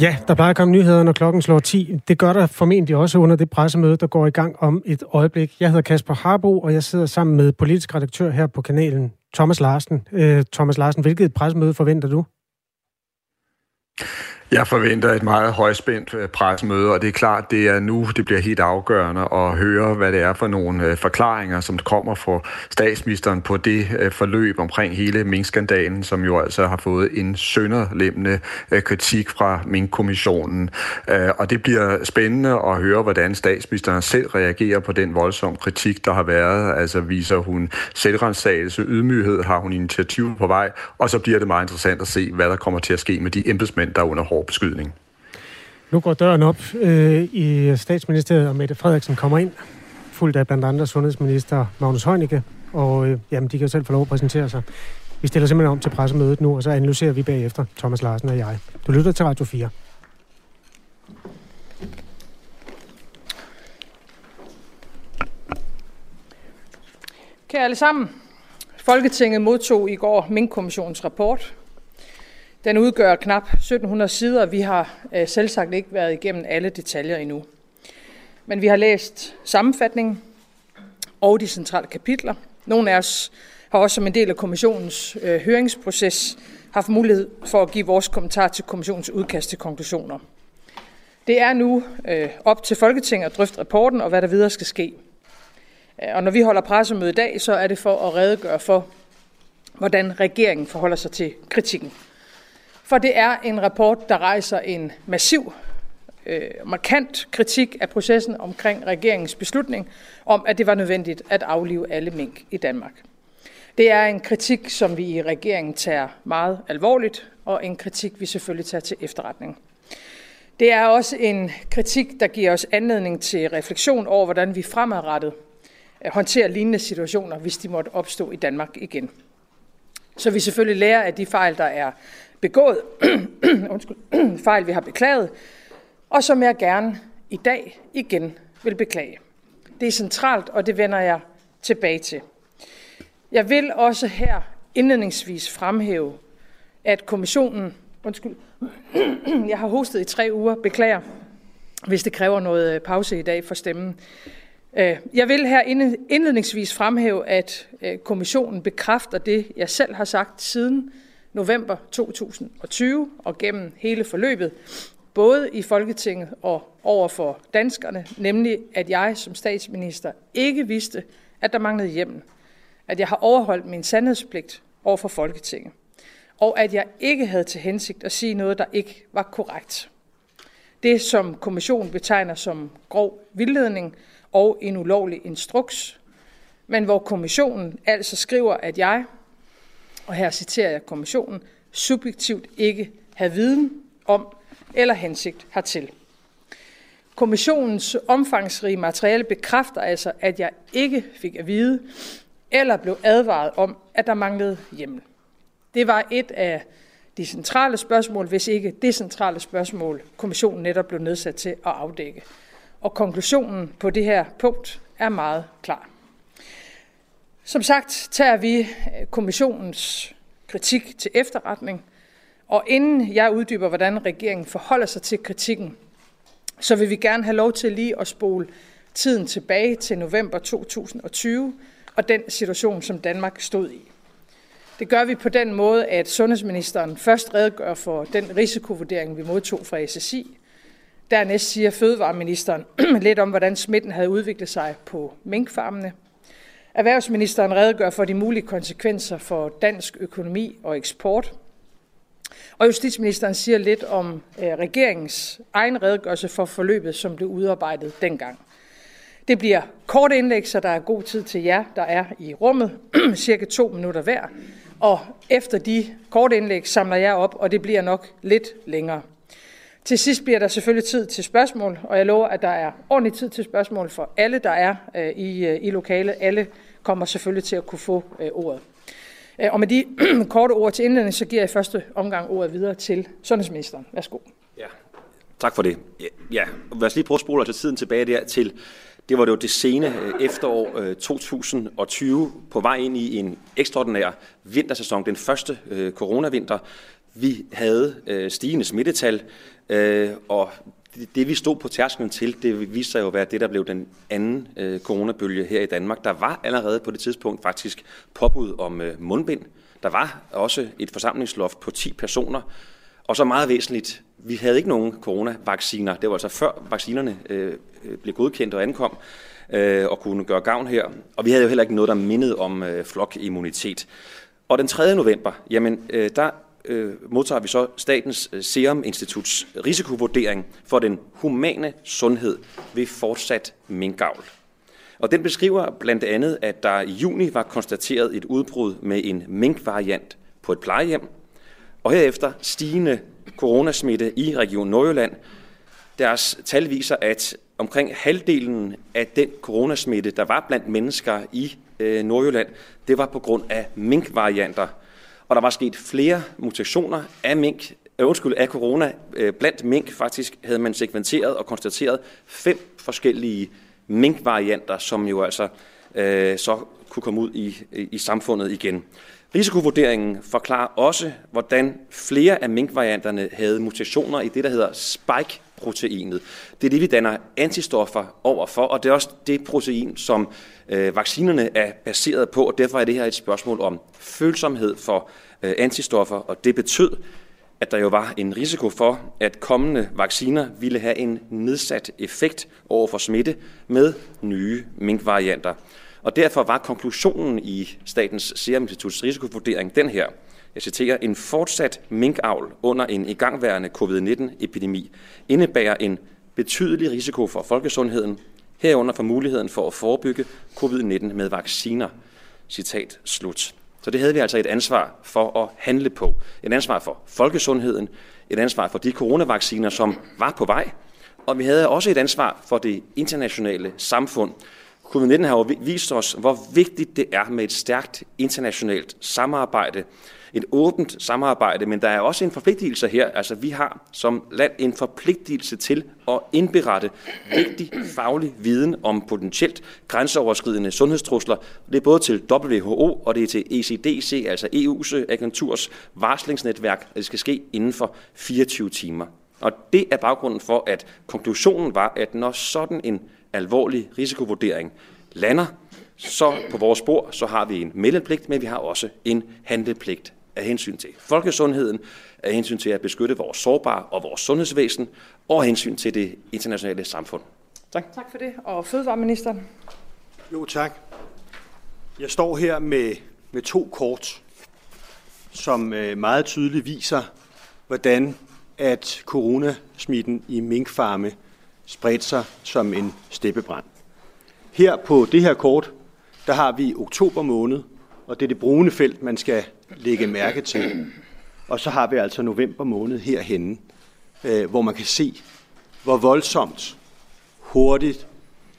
Ja, der plejer at komme nyheder, når klokken slår 10. Det gør der formentlig også under det pressemøde, der går i gang om et øjeblik. Jeg hedder Kasper Harbo, og jeg sidder sammen med politisk redaktør her på kanalen, Thomas Larsen. Øh, Thomas Larsen, hvilket pressemøde forventer du? Jeg forventer et meget højspændt øh, presmøde, og det er klart, det er nu, det bliver helt afgørende at høre, hvad det er for nogle øh, forklaringer, som kommer fra statsministeren på det øh, forløb omkring hele minkskandalen, som jo altså har fået en sønderlemmende kritik fra minkkommissionen. Og det bliver spændende at høre, hvordan statsministeren selv reagerer på den voldsomme kritik, der har været. Altså viser hun selvrensagelse, ydmyghed, har hun initiativ på vej, og så bliver det meget interessant at se, hvad der kommer til at ske med de embedsmænd, der er under hård beskydning. Nu går døren op øh, i statsministeriet, og Mette Frederiksen kommer ind, fuldt af blandt andre sundhedsminister Magnus Heunicke, og øh, jamen, de kan jo selv få lov at præsentere sig. Vi stiller simpelthen om til pressemødet nu, og så analyserer vi bagefter, Thomas Larsen og jeg. Du lytter til Radio 4. Kære alle sammen, Folketinget modtog i går Mink-kommissionens rapport, den udgør knap 1700 sider, vi har øh, selvsagt ikke været igennem alle detaljer endnu. Men vi har læst sammenfatningen og de centrale kapitler. Nogle af os har også som en del af kommissionens øh, høringsproces haft mulighed for at give vores kommentar til kommissionens udkast til konklusioner. Det er nu øh, op til Folketinget at drøfte rapporten og hvad der videre skal ske. Øh, og når vi holder pressemøde i dag, så er det for at redegøre for, hvordan regeringen forholder sig til kritikken. For det er en rapport, der rejser en massiv, øh, markant kritik af processen omkring regeringens beslutning om, at det var nødvendigt at aflive alle mink i Danmark. Det er en kritik, som vi i regeringen tager meget alvorligt, og en kritik, vi selvfølgelig tager til efterretning. Det er også en kritik, der giver os anledning til refleksion over, hvordan vi fremadrettet øh, håndterer lignende situationer, hvis de måtte opstå i Danmark igen. Så vi selvfølgelig lærer af de fejl, der er begået, undskyld, fejl, vi har beklaget, og som jeg gerne i dag igen vil beklage. Det er centralt, og det vender jeg tilbage til. Jeg vil også her indledningsvis fremhæve, at kommissionen, undskyld, jeg har hostet i tre uger, beklager, hvis det kræver noget øh, pause i dag for stemmen. Øh, jeg vil her indledningsvis fremhæve, at øh, kommissionen bekræfter det, jeg selv har sagt siden november 2020 og gennem hele forløbet, både i Folketinget og over for danskerne, nemlig at jeg som statsminister ikke vidste, at der manglede hjemmel, at jeg har overholdt min sandhedspligt over for Folketinget, og at jeg ikke havde til hensigt at sige noget, der ikke var korrekt. Det, som kommissionen betegner som grov vildledning og en ulovlig instruks, men hvor kommissionen altså skriver, at jeg og her citerer jeg kommissionen, subjektivt ikke have viden om eller hensigt hertil. Kommissionens omfangsrige materiale bekræfter altså, at jeg ikke fik at vide eller blev advaret om, at der manglede hjemmel. Det var et af de centrale spørgsmål, hvis ikke det centrale spørgsmål, kommissionen netop blev nedsat til at afdække. Og konklusionen på det her punkt er meget klar. Som sagt tager vi øh, kommissionens kritik til efterretning, og inden jeg uddyber, hvordan regeringen forholder sig til kritikken, så vil vi gerne have lov til lige at spole tiden tilbage til november 2020 og den situation, som Danmark stod i. Det gør vi på den måde, at sundhedsministeren først redegør for den risikovurdering, vi modtog fra SSI. Dernæst siger fødevareministeren lidt om, hvordan smitten havde udviklet sig på minkfarmene – Erhvervsministeren redegør for de mulige konsekvenser for dansk økonomi og eksport. Og justitsministeren siger lidt om øh, regeringens egen redegørelse for forløbet, som blev udarbejdet dengang. Det bliver kort indlæg, så der er god tid til jer, der er i rummet, cirka to minutter hver. Og efter de korte indlæg samler jeg op, og det bliver nok lidt længere. Til sidst bliver der selvfølgelig tid til spørgsmål, og jeg lover, at der er ordentlig tid til spørgsmål for alle, der er øh, i, øh, i lokalet. Alle kommer selvfølgelig til at kunne få øh, ordet. Øh, og med de korte ord til indledning, så giver jeg i første omgang ordet videre til sundhedsministeren. Værsgo. Ja, tak for det. Ja, lad os lige prøve at spole til tiden tilbage der til, det var det jo det sene øh, efterår øh, 2020 på vej ind i en ekstraordinær vintersæson, den første coronavinter. Vi havde stigende smittetal, Øh, og det, det, vi stod på tærsklen til, det viste sig jo at være det, der blev den anden øh, coronabølge her i Danmark. Der var allerede på det tidspunkt faktisk påbud om øh, mundbind. Der var også et forsamlingsloft på 10 personer. Og så meget væsentligt, vi havde ikke nogen coronavacciner. Det var altså før vaccinerne øh, øh, blev godkendt og ankom øh, og kunne gøre gavn her. Og vi havde jo heller ikke noget, der mindede om øh, flokimmunitet. Og den 3. november, jamen, øh, der øh, modtager vi så Statens øh, Serum Instituts risikovurdering for den humane sundhed ved fortsat minkavl. Og den beskriver blandt andet, at der i juni var konstateret et udbrud med en minkvariant på et plejehjem, og herefter stigende coronasmitte i Region Nordjylland. Deres tal viser, at omkring halvdelen af den coronasmitte, der var blandt mennesker i øh, Nordjylland, det var på grund af minkvarianter. Og der var sket flere mutationer af mink, øh, undskyld, af corona øh, blandt mink. Faktisk havde man sekventeret og konstateret fem forskellige minkvarianter, som jo altså øh, så kunne komme ud i, i samfundet igen. Risikovurderingen forklarer også, hvordan flere af minkvarianterne havde mutationer i det, der hedder spike-proteinet. Det er det, vi danner antistoffer overfor, og det er også det protein, som øh, vaccinerne er baseret på, og derfor er det her et spørgsmål om følsomhed for øh, antistoffer, og det betød, at der jo var en risiko for, at kommende vacciner ville have en nedsat effekt over for smitte med nye minkvarianter. Og derfor var konklusionen i Statens Serum Instituts risikovurdering den her. Jeg citerer, en fortsat minkavl under en igangværende covid-19-epidemi indebærer en betydelig risiko for folkesundheden, herunder for muligheden for at forebygge covid-19 med vacciner. Citat slut. Så det havde vi altså et ansvar for at handle på. Et ansvar for folkesundheden, et ansvar for de coronavacciner, som var på vej, og vi havde også et ansvar for det internationale samfund, Covid-19 har jo vist os, hvor vigtigt det er med et stærkt internationalt samarbejde, et åbent samarbejde, men der er også en forpligtelse her. Altså vi har som land en forpligtelse til at indberette vigtig faglig viden om potentielt grænseoverskridende sundhedstrusler. Det er både til WHO og det er til ECDC, altså EU's agenturs varslingsnetværk, at det skal ske inden for 24 timer. Og det er baggrunden for, at konklusionen var, at når sådan en alvorlig risikovurdering lander, så på vores spor, så har vi en meldepligt, men vi har også en handlepligt af hensyn til folkesundheden, af hensyn til at beskytte vores sårbare og vores sundhedsvæsen, og af hensyn til det internationale samfund. Tak. Tak for det. Og fødevareministeren. Jo, tak. Jeg står her med, med to kort, som øh, meget tydeligt viser, hvordan at coronasmitten i minkfarme spredt sig som en steppebrand. Her på det her kort, der har vi oktober måned, og det er det brune felt, man skal lægge mærke til. Og så har vi altså november måned herhenne, øh, hvor man kan se, hvor voldsomt hurtigt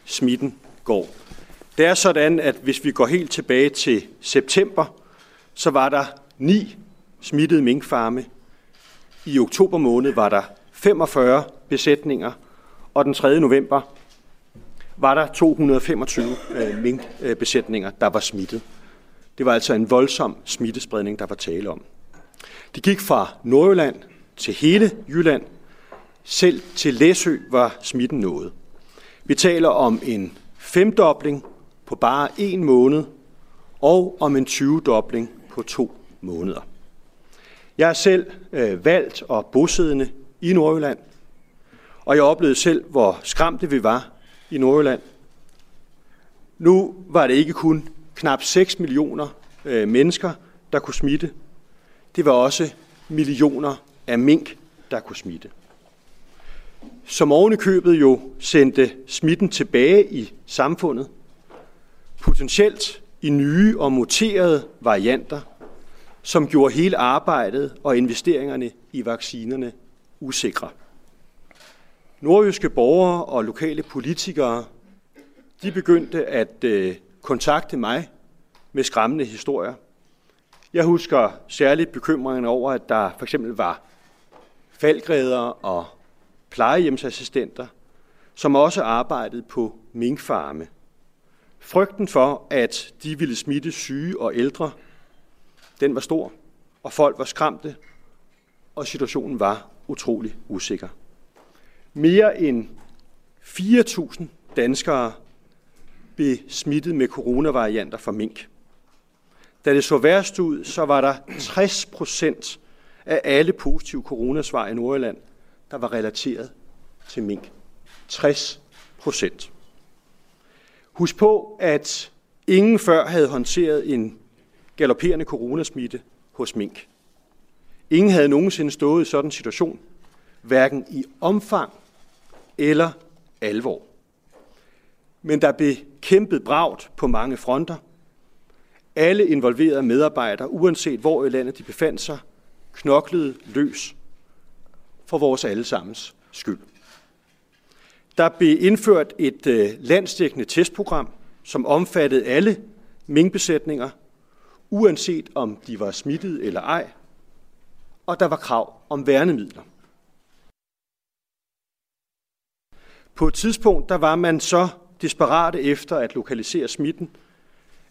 smitten går. Det er sådan, at hvis vi går helt tilbage til september, så var der ni smittede minkfarme. I oktober måned var der 45 besætninger, og den 3. november var der 225 øh, minkbesætninger, der var smittet. Det var altså en voldsom smittespredning, der var tale om. Det gik fra Nordjylland til hele Jylland. Selv til Læsø var smitten nået. Vi taler om en femdobling på bare en måned og om en 20-dobling på to måneder. Jeg er selv øh, valgt og bosiddende i Nordjylland, og jeg oplevede selv, hvor skræmte vi var i Nordjylland. Nu var det ikke kun knap 6 millioner øh, mennesker, der kunne smitte. Det var også millioner af mink, der kunne smitte. Som oven købet jo sendte smitten tilbage i samfundet, potentielt i nye og muterede varianter, som gjorde hele arbejdet og investeringerne i vaccinerne usikre. Nordjyske borgere og lokale politikere, de begyndte at øh, kontakte mig med skræmmende historier. Jeg husker særligt bekymringen over, at der for eksempel var faldgræder og plejehjemsassistenter, som også arbejdede på minkfarme. Frygten for, at de ville smitte syge og ældre, den var stor, og folk var skræmte, og situationen var utrolig usikker. Mere end 4.000 danskere blev smittet med coronavarianter fra mink. Da det så værst ud, så var der 60 procent af alle positive coronasvar i Nordjylland, der var relateret til mink. 60 procent. Husk på, at ingen før havde håndteret en galopperende coronasmitte hos mink. Ingen havde nogensinde stået i sådan en situation, hverken i omfang eller alvor. Men der blev kæmpet bragt på mange fronter. Alle involverede medarbejdere, uanset hvor i landet de befandt sig, knoklede løs for vores allesammens skyld. Der blev indført et landstækkende landsdækkende testprogram, som omfattede alle minkbesætninger, uanset om de var smittet eller ej, og der var krav om værnemidler. På et tidspunkt der var man så desperate efter at lokalisere smitten,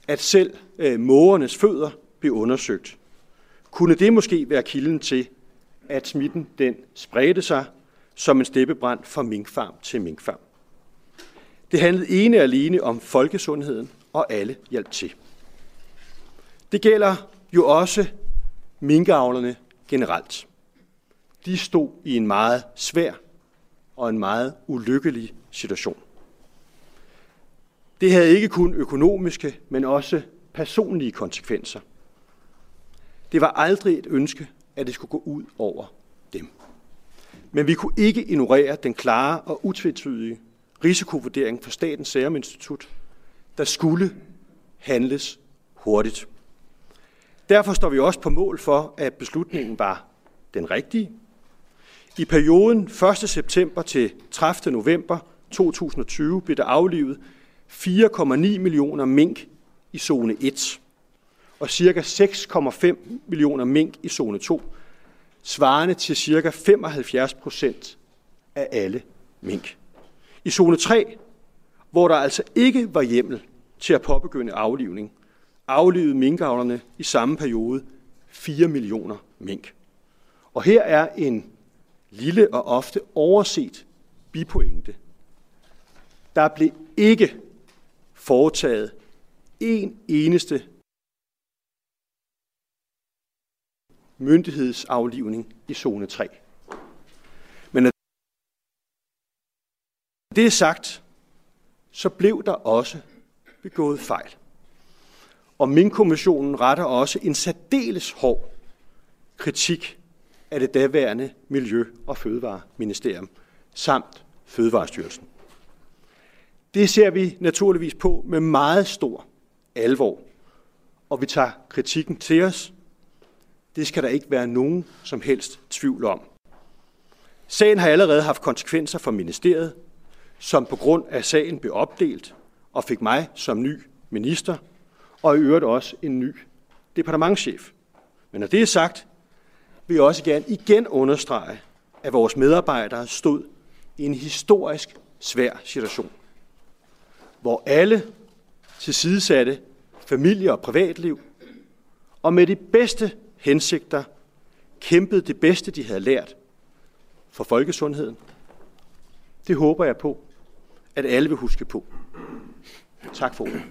at selv øh, mågernes fødder blev undersøgt. Kunne det måske være kilden til, at smitten den spredte sig som en steppebrand fra minkfarm til minkfarm? Det handlede ene og alene om folkesundheden, og alle hjalp til. Det gælder jo også minkavlerne generelt. De stod i en meget svær og en meget ulykkelig situation. Det havde ikke kun økonomiske, men også personlige konsekvenser. Det var aldrig et ønske, at det skulle gå ud over dem. Men vi kunne ikke ignorere den klare og utvetydige risikovurdering fra Statens Serum Institut, der skulle handles hurtigt. Derfor står vi også på mål for, at beslutningen var den rigtige. I perioden 1. september til 30. november 2020 blev der aflivet 4,9 millioner mink i zone 1 og ca. 6,5 millioner mink i zone 2, svarende til ca. 75 procent af alle mink. I zone 3, hvor der altså ikke var hjemmel til at påbegynde aflivning, aflivede minkavlerne i samme periode 4 millioner mink. Og her er en lille og ofte overset bipointe. Der blev ikke foretaget en eneste myndighedsaflivning i zone 3. Men når det er sagt, så blev der også begået fejl. Og min kommissionen retter også en særdeles hård kritik af det daværende Miljø- og Fødevareministerium samt Fødevarestyrelsen. Det ser vi naturligvis på med meget stor alvor, og vi tager kritikken til os. Det skal der ikke være nogen som helst tvivl om. Sagen har allerede haft konsekvenser for ministeriet, som på grund af sagen blev opdelt og fik mig som ny minister, og i øvrigt også en ny departementschef. Men når det er sagt, vil jeg også gerne igen understrege, at vores medarbejdere stod i en historisk svær situation, hvor alle tilsidesatte familie og privatliv, og med de bedste hensigter kæmpede det bedste, de havde lært for folkesundheden. Det håber jeg på, at alle vil huske på. Tak for ordet.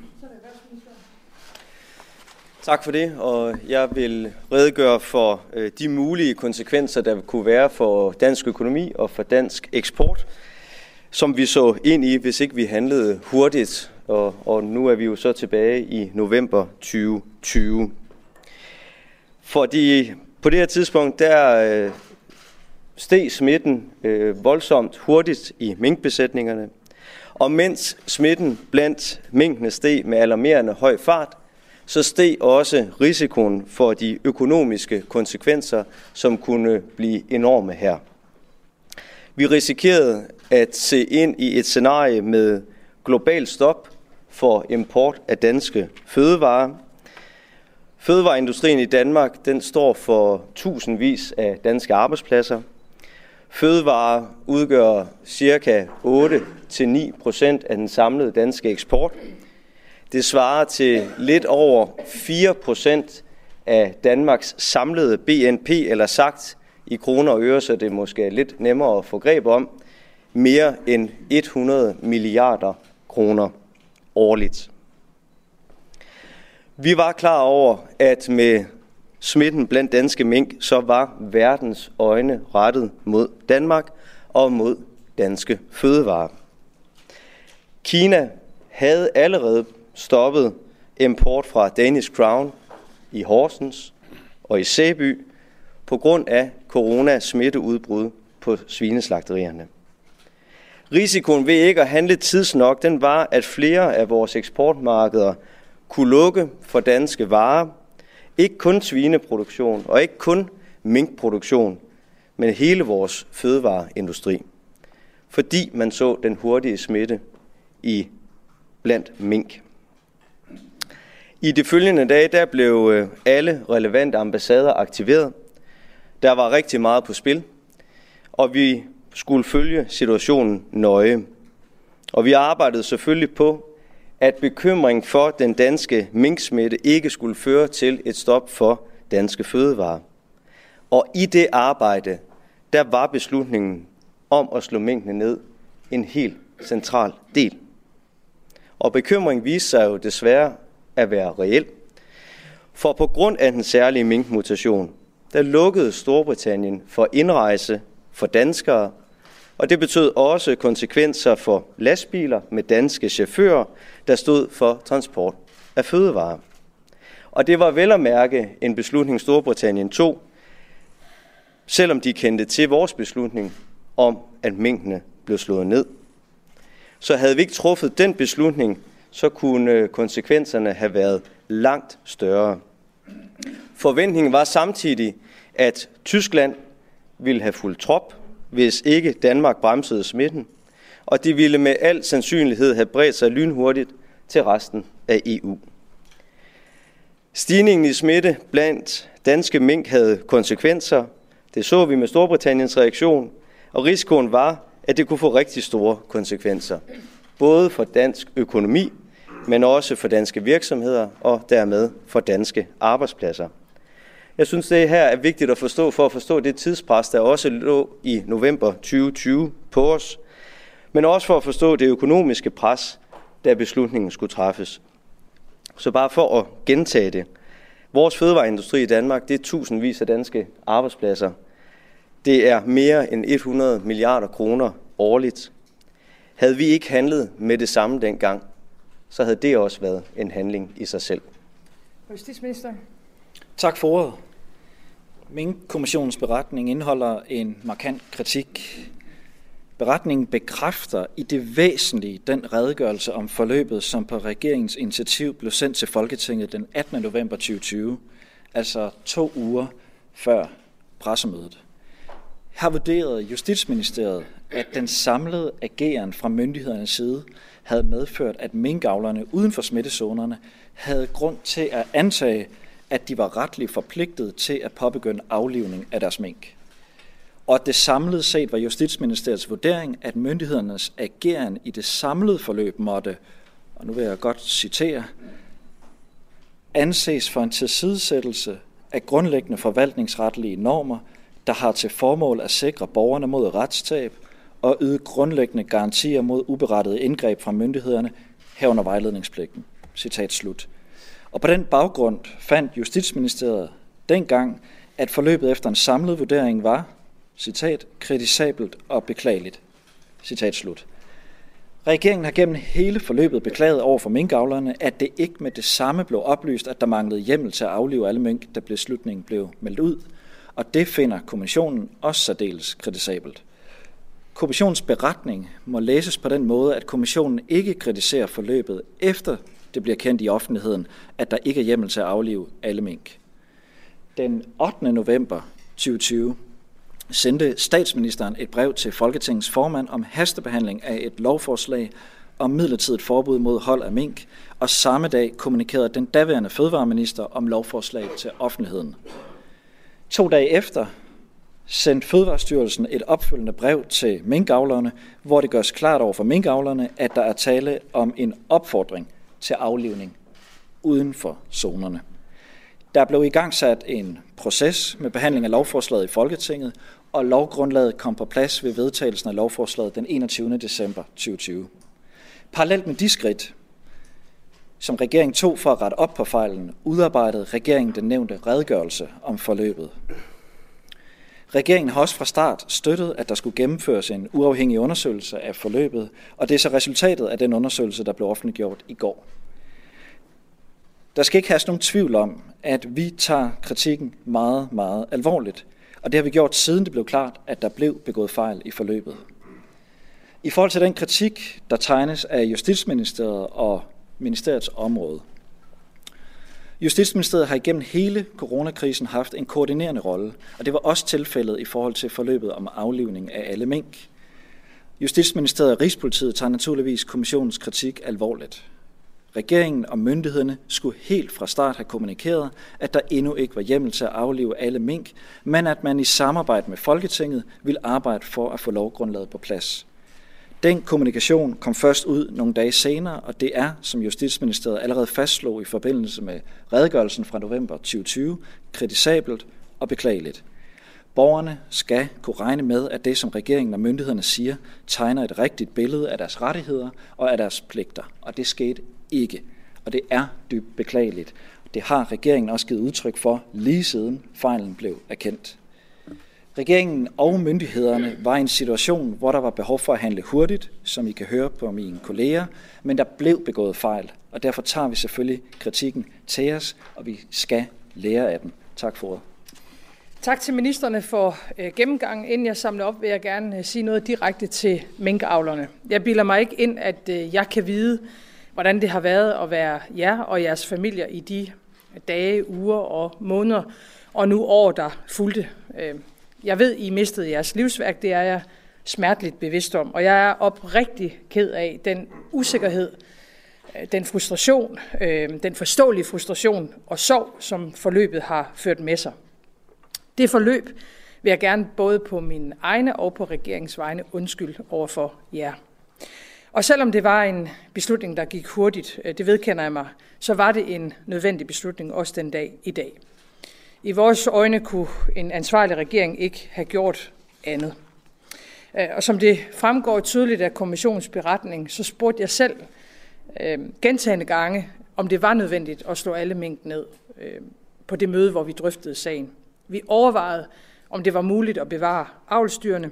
Tak for det, og jeg vil redegøre for øh, de mulige konsekvenser, der kunne være for dansk økonomi og for dansk eksport, som vi så ind i, hvis ikke vi handlede hurtigt. Og, og nu er vi jo så tilbage i november 2020. Fordi på det her tidspunkt, der øh, steg smitten øh, voldsomt hurtigt i minkbesætningerne. Og mens smitten blandt minkene steg med alarmerende høj fart, så steg også risikoen for de økonomiske konsekvenser, som kunne blive enorme her. Vi risikerede at se ind i et scenarie med global stop for import af danske fødevarer. Fødevareindustrien i Danmark den står for tusindvis af danske arbejdspladser. Fødevarer udgør ca. 8-9% af den samlede danske eksport. Det svarer til lidt over 4 procent af Danmarks samlede BNP, eller sagt i kroner og øre, så det er måske lidt nemmere at få greb om. mere end 100 milliarder kroner årligt. Vi var klar over, at med smitten blandt danske mink, så var verdens øjne rettet mod Danmark og mod danske fødevarer. Kina havde allerede stoppet import fra Danish Crown i Horsens og i Sæby på grund af corona-smitteudbrud på svineslagterierne. Risikoen ved ikke at handle tidsnok, den var, at flere af vores eksportmarkeder kunne lukke for danske varer. Ikke kun svineproduktion og ikke kun minkproduktion, men hele vores fødevareindustri. Fordi man så den hurtige smitte i blandt mink. I de følgende dage der blev øh, alle relevante ambassader aktiveret. Der var rigtig meget på spil, og vi skulle følge situationen nøje. Og vi arbejdede selvfølgelig på, at bekymring for den danske minksmitte ikke skulle føre til et stop for danske fødevarer. Og i det arbejde, der var beslutningen om at slå minkene ned en helt central del. Og bekymring viste sig jo desværre at være reel. For på grund af den særlige minkmutation, der lukkede Storbritannien for indrejse for danskere, og det betød også konsekvenser for lastbiler med danske chauffører, der stod for transport af fødevarer. Og det var vel at mærke en beslutning Storbritannien tog, selvom de kendte til vores beslutning om, at minkene blev slået ned. Så havde vi ikke truffet den beslutning, så kunne øh, konsekvenserne have været langt større. Forventningen var samtidig, at Tyskland ville have fuldt trop, hvis ikke Danmark bremsede smitten, og de ville med al sandsynlighed have bredt sig lynhurtigt til resten af EU. Stigningen i smitte blandt danske mink havde konsekvenser. Det så vi med Storbritanniens reaktion, og risikoen var, at det kunne få rigtig store konsekvenser. Både for dansk økonomi, men også for danske virksomheder og dermed for danske arbejdspladser. Jeg synes, det her er vigtigt at forstå for at forstå det tidspres, der også lå i november 2020 på os, men også for at forstå det økonomiske pres, da beslutningen skulle træffes. Så bare for at gentage det. Vores fødevareindustri i Danmark, det er tusindvis af danske arbejdspladser. Det er mere end 100 milliarder kroner årligt. Havde vi ikke handlet med det samme dengang, så havde det også været en handling i sig selv. Justitsminister. Tak for ordet. Mink-kommissionens beretning indeholder en markant kritik. Beretningen bekræfter i det væsentlige den redegørelse om forløbet, som på regeringens initiativ blev sendt til Folketinget den 18. november 2020, altså to uger før pressemødet. Har vurderet Justitsministeriet, at den samlede ageren fra myndighedernes side havde medført, at minkavlerne uden for smittezonerne havde grund til at antage, at de var retligt forpligtet til at påbegynde aflivning af deres mink. Og at det samlede set var Justitsministeriets vurdering, at myndighedernes ageren i det samlede forløb måtte, og nu vil jeg godt citere, anses for en tilsidesættelse af grundlæggende forvaltningsretlige normer, der har til formål at sikre borgerne mod retstab og yde grundlæggende garantier mod uberettede indgreb fra myndighederne herunder vejledningspligten. Citat slut. Og på den baggrund fandt Justitsministeriet dengang, at forløbet efter en samlet vurdering var, citat, kritisabelt og beklageligt. Citat slut. Regeringen har gennem hele forløbet beklaget over for minkavlerne, at det ikke med det samme blev oplyst, at der manglede hjemmel til at aflive alle mink, da beslutningen blev meldt ud. Og det finder kommissionen også særdeles kritisabelt. Kommissionens beretning må læses på den måde, at kommissionen ikke kritiserer forløbet efter det bliver kendt i offentligheden, at der ikke er hjemmel til at aflive alle mink. Den 8. november 2020 sendte statsministeren et brev til Folketingets formand om hastebehandling af et lovforslag om midlertidigt forbud mod hold af mink, og samme dag kommunikerede den daværende fødevareminister om lovforslaget til offentligheden. To dage efter sendt Fødevarestyrelsen et opfølgende brev til minkavlerne, hvor det gørs klart over for minkavlerne, at der er tale om en opfordring til aflivning uden for zonerne. Der blev i gang sat en proces med behandling af lovforslaget i Folketinget, og lovgrundlaget kom på plads ved vedtagelsen af lovforslaget den 21. december 2020. Parallelt med de skridt, som regeringen tog for at rette op på fejlen, udarbejdede regeringen den nævnte redegørelse om forløbet. Regeringen har også fra start støttet, at der skulle gennemføres en uafhængig undersøgelse af forløbet, og det er så resultatet af den undersøgelse, der blev offentliggjort i går. Der skal ikke have nogen tvivl om, at vi tager kritikken meget, meget alvorligt, og det har vi gjort siden det blev klart, at der blev begået fejl i forløbet. I forhold til den kritik, der tegnes af Justitsministeriet og ministeriets område. Justitsministeriet har igennem hele coronakrisen haft en koordinerende rolle, og det var også tilfældet i forhold til forløbet om aflivning af alle mink. Justitsministeriet og Rigspolitiet tager naturligvis kommissionens kritik alvorligt. Regeringen og myndighederne skulle helt fra start have kommunikeret, at der endnu ikke var hjemmel til at aflive alle mink, men at man i samarbejde med Folketinget ville arbejde for at få lovgrundlaget på plads. Den kommunikation kom først ud nogle dage senere, og det er, som Justitsministeriet allerede fastslog i forbindelse med redegørelsen fra november 2020, kritisabelt og beklageligt. Borgerne skal kunne regne med, at det, som regeringen og myndighederne siger, tegner et rigtigt billede af deres rettigheder og af deres pligter. Og det skete ikke. Og det er dybt beklageligt. Det har regeringen også givet udtryk for lige siden fejlen blev erkendt. Regeringen og myndighederne var i en situation, hvor der var behov for at handle hurtigt, som I kan høre på mine kolleger, men der blev begået fejl, og derfor tager vi selvfølgelig kritikken til os, og vi skal lære af den. Tak for ordet. Tak til ministerne for øh, gennemgangen. Inden jeg samler op, vil jeg gerne øh, sige noget direkte til minkavlerne. Jeg bilder mig ikke ind, at øh, jeg kan vide, hvordan det har været at være jer og jeres familier i de dage, uger og måneder, og nu år, der fulgte. Øh, jeg ved, I mistede jeres livsværk, det er jeg smerteligt bevidst om, og jeg er oprigtig ked af den usikkerhed, øh, den frustration, øh, den forståelige frustration og sorg, som forløbet har ført med sig. Det forløb vil jeg gerne både på min egne og på regeringens vegne undskyld over for jer. Og selvom det var en beslutning, der gik hurtigt, øh, det vedkender jeg mig, så var det en nødvendig beslutning også den dag i dag. I vores øjne kunne en ansvarlig regering ikke have gjort andet. Øh, og som det fremgår tydeligt af kommissionens beretning, så spurgte jeg selv øh, gentagende gange, om det var nødvendigt at slå alle mink ned øh, på det møde, hvor vi drøftede sagen. Vi overvejede, om det var muligt at bevare avlstyrene,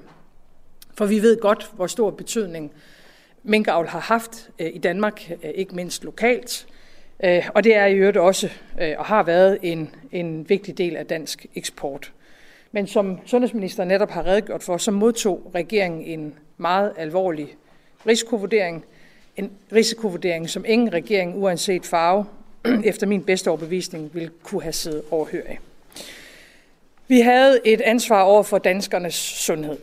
for vi ved godt, hvor stor betydning minkavl har haft øh, i Danmark, øh, ikke mindst lokalt. Øh, og det er i øvrigt også øh, og har været en, en vigtig del af dansk eksport. Men som sundhedsminister netop har redegjort for, så modtog regeringen en meget alvorlig risikovurdering. En risikovurdering, som ingen regering, uanset farve, efter min bedste overbevisning, ville kunne have siddet overhørig. Vi havde et ansvar over for danskernes sundhed.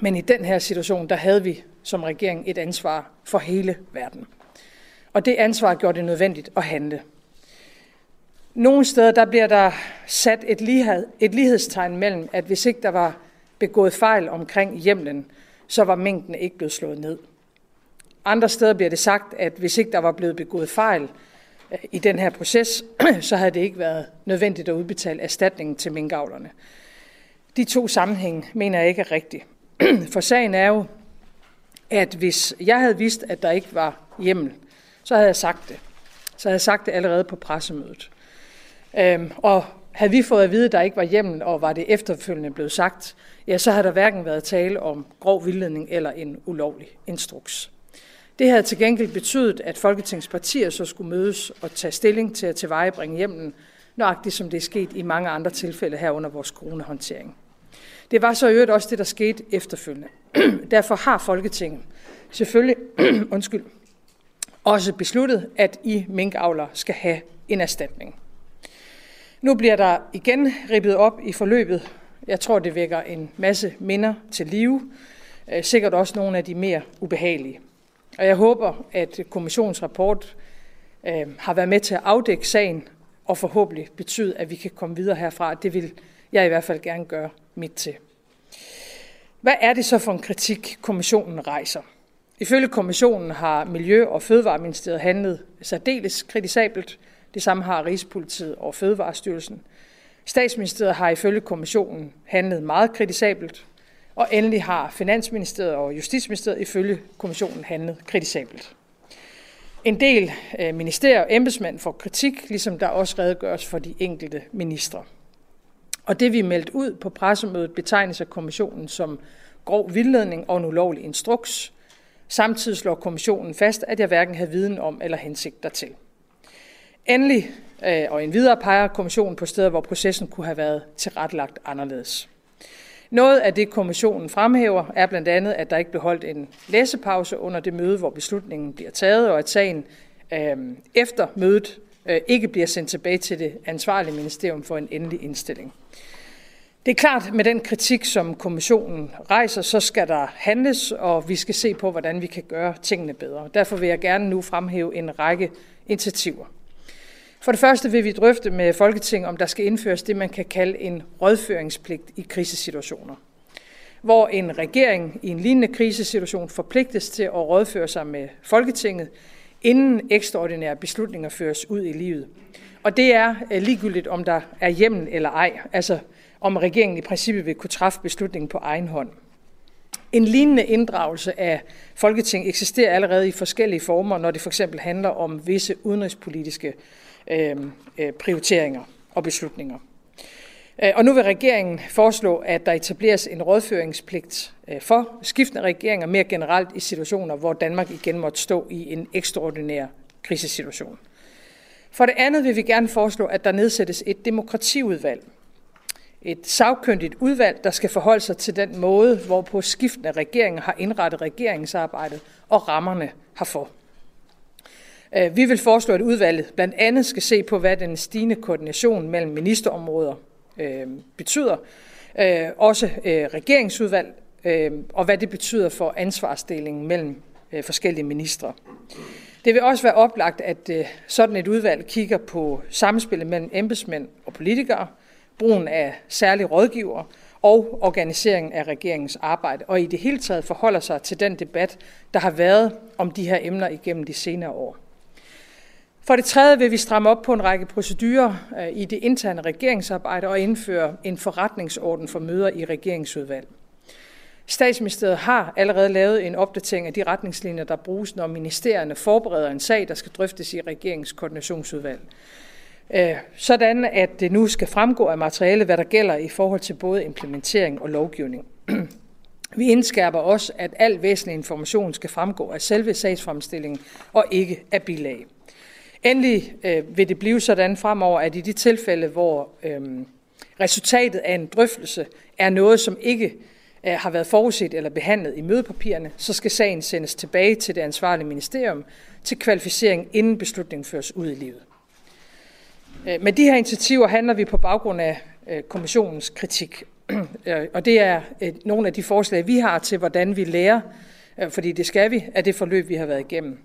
Men i den her situation, der havde vi som regering et ansvar for hele verden. Og det ansvar gjorde det nødvendigt at handle. Nogle steder der bliver der sat et, lighed, et lighedstegn mellem, at hvis ikke der var begået fejl omkring hjemlen, så var mængden ikke blevet slået ned. Andre steder bliver det sagt, at hvis ikke der var blevet begået fejl øh, i den her proces, så havde det ikke været nødvendigt at udbetale erstatningen til minkavlerne. De to sammenhænge mener jeg ikke er rigtige. For sagen er jo, at hvis jeg havde vidst, at der ikke var hjemmel, så havde jeg sagt det. Så havde jeg sagt det allerede på pressemødet. Øhm, og havde vi fået at vide, at der ikke var hjemmel, og var det efterfølgende blevet sagt, ja, så havde der hverken været tale om grov vildledning eller en ulovlig instruks. Det havde til gengæld betydet, at Folketingets partier så skulle mødes og tage stilling til at tilvejebringe hjemmen, nøjagtigt som det er sket i mange andre tilfælde her under vores coronahåndtering. Det var så i øvrigt også det, der skete efterfølgende. Derfor har Folketinget selvfølgelig undskyld, også besluttet, at I minkavler skal have en erstatning. Nu bliver der igen ribbet op i forløbet. Jeg tror, det vækker en masse minder til live. Øh, sikkert også nogle af de mere ubehagelige. Og jeg håber, at kommissionsrapport øh, har været med til at afdække sagen og forhåbentlig betyde, at vi kan komme videre herfra. Det vil jeg i hvert fald gerne gøre mit til. Hvad er det så for en kritik, kommissionen rejser? Ifølge kommissionen har Miljø- og Fødevareministeriet handlet særdeles kritisabelt, Det samme har Rigspolitiet og Fødevarestyrelsen. Statsministeriet har ifølge kommissionen handlet meget kritisabelt, og endelig har Finansministeriet og Justitsministeriet ifølge kommissionen handlet kritisabelt. En del øh, ministerier og embedsmænd får kritik, ligesom der også redegøres for de enkelte ministre. Og det vi meldte ud på pressemødet betegnes af kommissionen som grov vildledning og en ulovlig instruks. Samtidig slår kommissionen fast, at jeg hverken havde viden om eller hensigt dertil. Endelig øh, og en videre peger kommissionen på steder, hvor processen kunne have været tilrettelagt anderledes. Noget af det, kommissionen fremhæver, er blandt andet, at der ikke blev holdt en læsepause under det møde, hvor beslutningen bliver taget, og at sagen øh, efter mødet øh, ikke bliver sendt tilbage til det ansvarlige ministerium for en endelig indstilling. Det er klart, med den kritik, som kommissionen rejser, så skal der handles, og vi skal se på, hvordan vi kan gøre tingene bedre. Derfor vil jeg gerne nu fremhæve en række initiativer. For det første vil vi drøfte med Folketinget, om der skal indføres det, man kan kalde en rådføringspligt i krisesituationer. Hvor en regering i en lignende krisesituation forpligtes til at rådføre sig med Folketinget, inden ekstraordinære beslutninger føres ud i livet. Og det er eh, ligegyldigt, om der er hjemmel eller ej, altså om regeringen i princippet vil kunne træffe beslutningen på egen hånd. En lignende inddragelse af Folketinget eksisterer allerede i forskellige former, når det for eksempel handler om visse udenrigspolitiske øh, øh prioriteringer og beslutninger. Øh, og nu vil regeringen foreslå, at der etableres en rådføringspligt øh, for skiftende regeringer mere generelt i situationer, hvor Danmark igen måtte stå i en ekstraordinær krisesituation. For det andet vil vi gerne foreslå, at der nedsættes et demokratiudvalg. Et sagkyndigt udvalg, der skal forholde sig til den måde, hvorpå skiftende regeringer har indrettet regeringsarbejdet og rammerne herfor. Øh, vi vil foreslå, at udvalget blandt andet skal se på, hvad den stigende koordination mellem ministerområder øh, betyder. Øh, også øh, regeringsudvalg, øh, og hvad det betyder for ansvarsdelingen mellem øh, forskellige ministre. Det vil også være oplagt, at øh, sådan et udvalg kigger på samspillet mellem embedsmænd og politikere, brugen af særlige rådgiver og organiseringen af regeringens arbejde, og i det hele taget forholder sig til den debat, der har været om de her emner igennem de senere år. For det tredje vil vi stramme op på en række procedurer øh, i det interne regeringsarbejde og indføre en forretningsorden for møder i regeringsudvalg. Statsministeriet har allerede lavet en opdatering af de retningslinjer, der bruges, når ministerierne forbereder en sag, der skal drøftes i regeringskoordinationsudvalg. Øh, sådan at det nu skal fremgå af materialet, hvad der gælder i forhold til både implementering og lovgivning. Vi indskærper også, at al væsentlig information skal fremgå af selve sagsfremstillingen og ikke af bilag. Endelig øh, vil det blive sådan fremover, at i de tilfælde, hvor øh, resultatet af en drøftelse er noget, som ikke øh, har været forudset eller behandlet i mødepapirerne, så skal sagen sendes tilbage til det ansvarlige ministerium til kvalificering, inden beslutningen føres ud i livet. Øh, med de her initiativer handler vi på baggrund af øh, kommissionens kritik. Øh, og det er nogle af de forslag, vi har til, hvordan vi lærer, fordi det skal vi, af det forløb, vi har været igennem.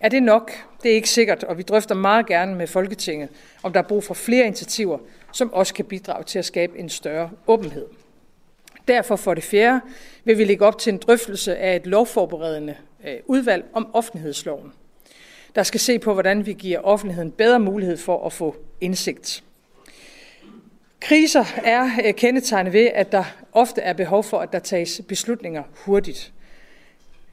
Er det nok? Det er ikke sikkert, og vi drøfter meget gerne med Folketinget, om der er brug for flere initiativer, som også kan bidrage til at skabe en større åbenhed. Derfor for det fjerde vil vi lægge op til en drøftelse af et lovforberedende udvalg om offentlighedsloven, der skal se på, hvordan vi giver offentligheden bedre mulighed for at få indsigt. Kriser er øh, kendetegnet ved, at der ofte er behov for, at der tages beslutninger hurtigt.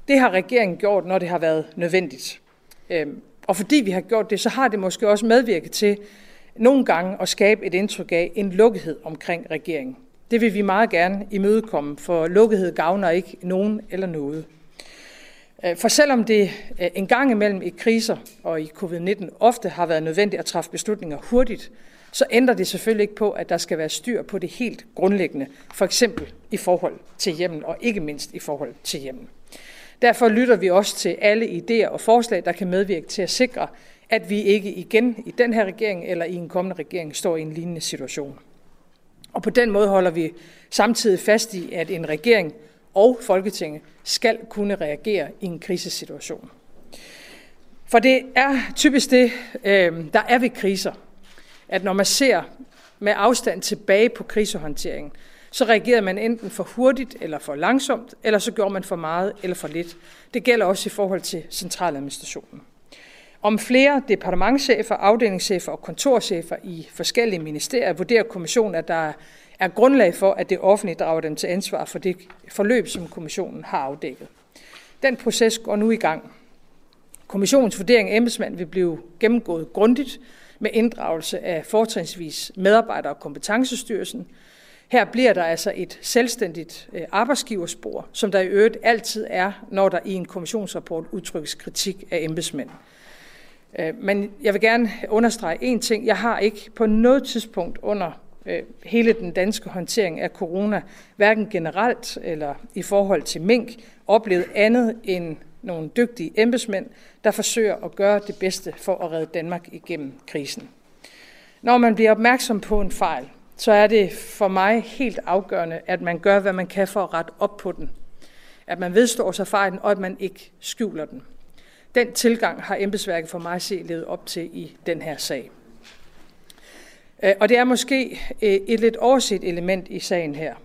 Det har regeringen gjort, når det har været nødvendigt. Øhm, og fordi vi har gjort det, så har det måske også medvirket til nogle gange at skabe et indtryk af en lukkethed omkring regeringen. Det vil vi meget gerne imødekomme, for lukkethed gavner ikke nogen eller noget. Øh, for selvom det øh, en gang imellem i kriser og i covid-19 ofte har været nødvendigt at træffe beslutninger hurtigt, så ændrer det selvfølgelig ikke på, at der skal være styr på det helt grundlæggende, for eksempel i forhold til hjemmen og ikke mindst i forhold til hjemmen. Derfor lytter vi også til alle idéer og forslag, der kan medvirke til at sikre, at vi ikke igen i den her regering eller i en kommende regering står i en lignende situation. Og på den måde holder vi samtidig fast i, at en regering og Folketinget skal kunne reagere i en krisesituation. For det er typisk det, øh, der er ved kriser, at når man ser med afstand tilbage på krisehåndteringen, så reagerede man enten for hurtigt eller for langsomt, eller så gjorde man for meget eller for lidt. Det gælder også i forhold til centraladministrationen. Om flere departementchefer, afdelingschefer og kontorchefer i forskellige ministerier vurderer kommissionen, at der er er grundlag for, at det offentlige drager dem til ansvar for det forløb, som kommissionen har afdækket. Den proces går nu i gang. Kommissionens vurdering af embedsmand vil blive gennemgået grundigt med inddragelse af fortrinsvis medarbejdere og kompetencestyrelsen. Her bliver der altså et selvstændigt øh, arbejdsgiverspor, som der i øvrigt altid er, når der i en kommissionsrapport udtrykkes kritik af embedsmænd. Øh, men jeg vil gerne understrege en ting. Jeg har ikke på noget tidspunkt under øh, hele den danske håndtering af corona, hverken generelt eller i forhold til mink, oplevet andet end nogle dygtige embedsmænd, der forsøger at gøre det bedste for at redde Danmark igennem krisen. Når man bliver opmærksom på en fejl, så er det for mig helt afgørende, at man gør, hvad man kan for at rette op på den. At man vedstår sig fejlen, og at man ikke skjuler den. Den tilgang har embedsværket for mig set levet op til i den her sag. Øh, og det er måske øh, et lidt overset element i sagen her.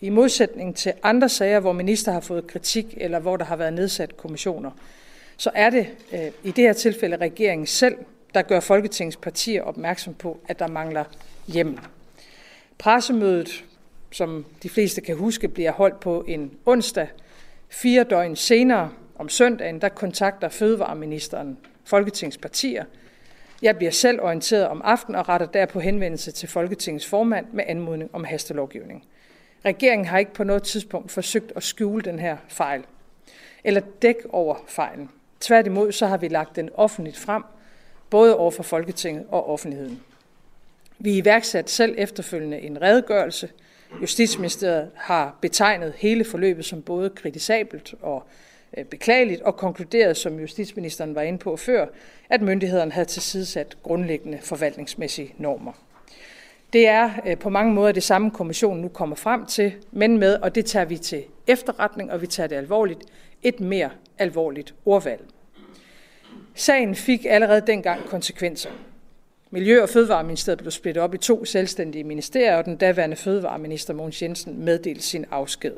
I modsætning til andre sager, hvor minister har fået kritik, eller hvor der har været nedsat kommissioner, så er det øh, i det her tilfælde regeringen selv, der gør Folketingets partier opmærksom på, at der mangler hjem. Pressemødet, som de fleste kan huske, bliver holdt på en onsdag. Fire døgn senere, om søndagen, der kontakter Fødevareministeren Folketingets partier. Jeg bliver selv orienteret om aftenen og retter derpå henvendelse til Folketingets formand med anmodning om hastelovgivning. Regeringen har ikke på noget tidspunkt forsøgt at skjule den her fejl eller dække over fejlen. Tværtimod så har vi lagt den offentligt frem, både over for Folketinget og offentligheden. Vi iværksatte selv efterfølgende en redegørelse. Justitsministeriet har betegnet hele forløbet som både kritisabelt og Øh, beklageligt og konkluderet, som justitsministeren var inde på før, at myndighederne havde tilsidesat grundlæggende forvaltningsmæssige normer. Det er øh, på mange måder det samme, kommissionen nu kommer frem til, men med, og det tager vi til efterretning, og vi tager det alvorligt, et mere alvorligt ordvalg. Sagen fik allerede dengang konsekvenser. Miljø- og Fødevareministeriet blev splittet op i to selvstændige ministerier, og den daværende fødevareminister Mogens Jensen meddelte sin afsked.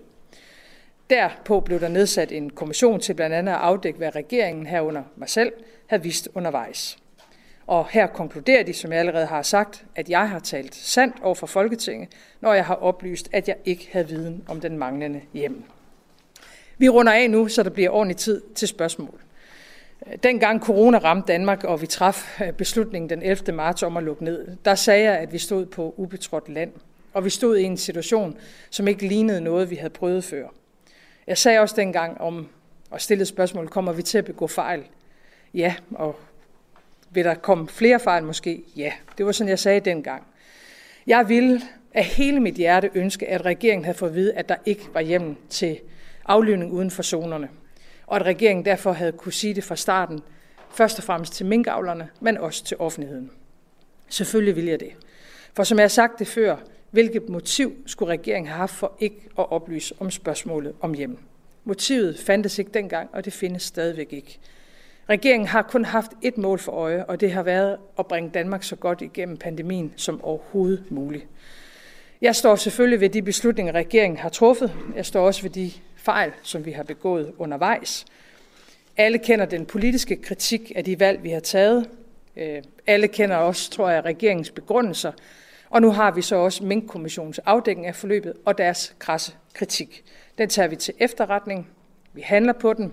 Derpå blev der nedsat en kommission til blandt andet at afdække, hvad regeringen herunder mig selv havde vist undervejs. Og her konkluderer de, som jeg allerede har sagt, at jeg har talt sandt over for Folketinget, når jeg har oplyst, at jeg ikke havde viden om den manglende hjem. Vi runder af nu, så der bliver ordentlig tid til spørgsmål. Dengang corona ramte Danmark, og vi traf øh, beslutningen den 11. marts om at lukke ned, der sagde jeg, at vi stod på ubetrådt land. Og vi stod i en situation, som ikke lignede noget, vi havde prøvet før. Jeg sagde også dengang om, og stillede spørgsmål, kommer vi til at begå fejl? Ja, og vil der komme flere fejl måske? Ja, det var sådan, jeg sagde dengang. Jeg ville af hele mit hjerte ønske, at regeringen havde fået at vide, at der ikke var hjem til aflyvning uden for zonerne og at regeringen derfor havde kunne sige det fra starten, først og fremmest til minkavlerne, men også til offentligheden. Selvfølgelig vil jeg det. For som jeg har sagt det før, hvilket motiv skulle regeringen have haft for ikke at oplyse om spørgsmålet om hjem? Motivet fandtes ikke dengang, og det findes stadigvæk ikke. Regeringen har kun haft et mål for øje, og det har været at bringe Danmark så godt igennem pandemien som overhovedet muligt. Jeg står selvfølgelig ved de beslutninger, regeringen har truffet. Jeg står også ved de fejl, som vi har begået undervejs. Alle kender den politiske kritik af de valg, vi har taget. Øh, alle kender også, tror jeg, regeringens begrundelser. Og nu har vi så også Mink-kommissionens afdækning af forløbet og deres krasse kritik. Den tager vi til efterretning. Vi handler på den.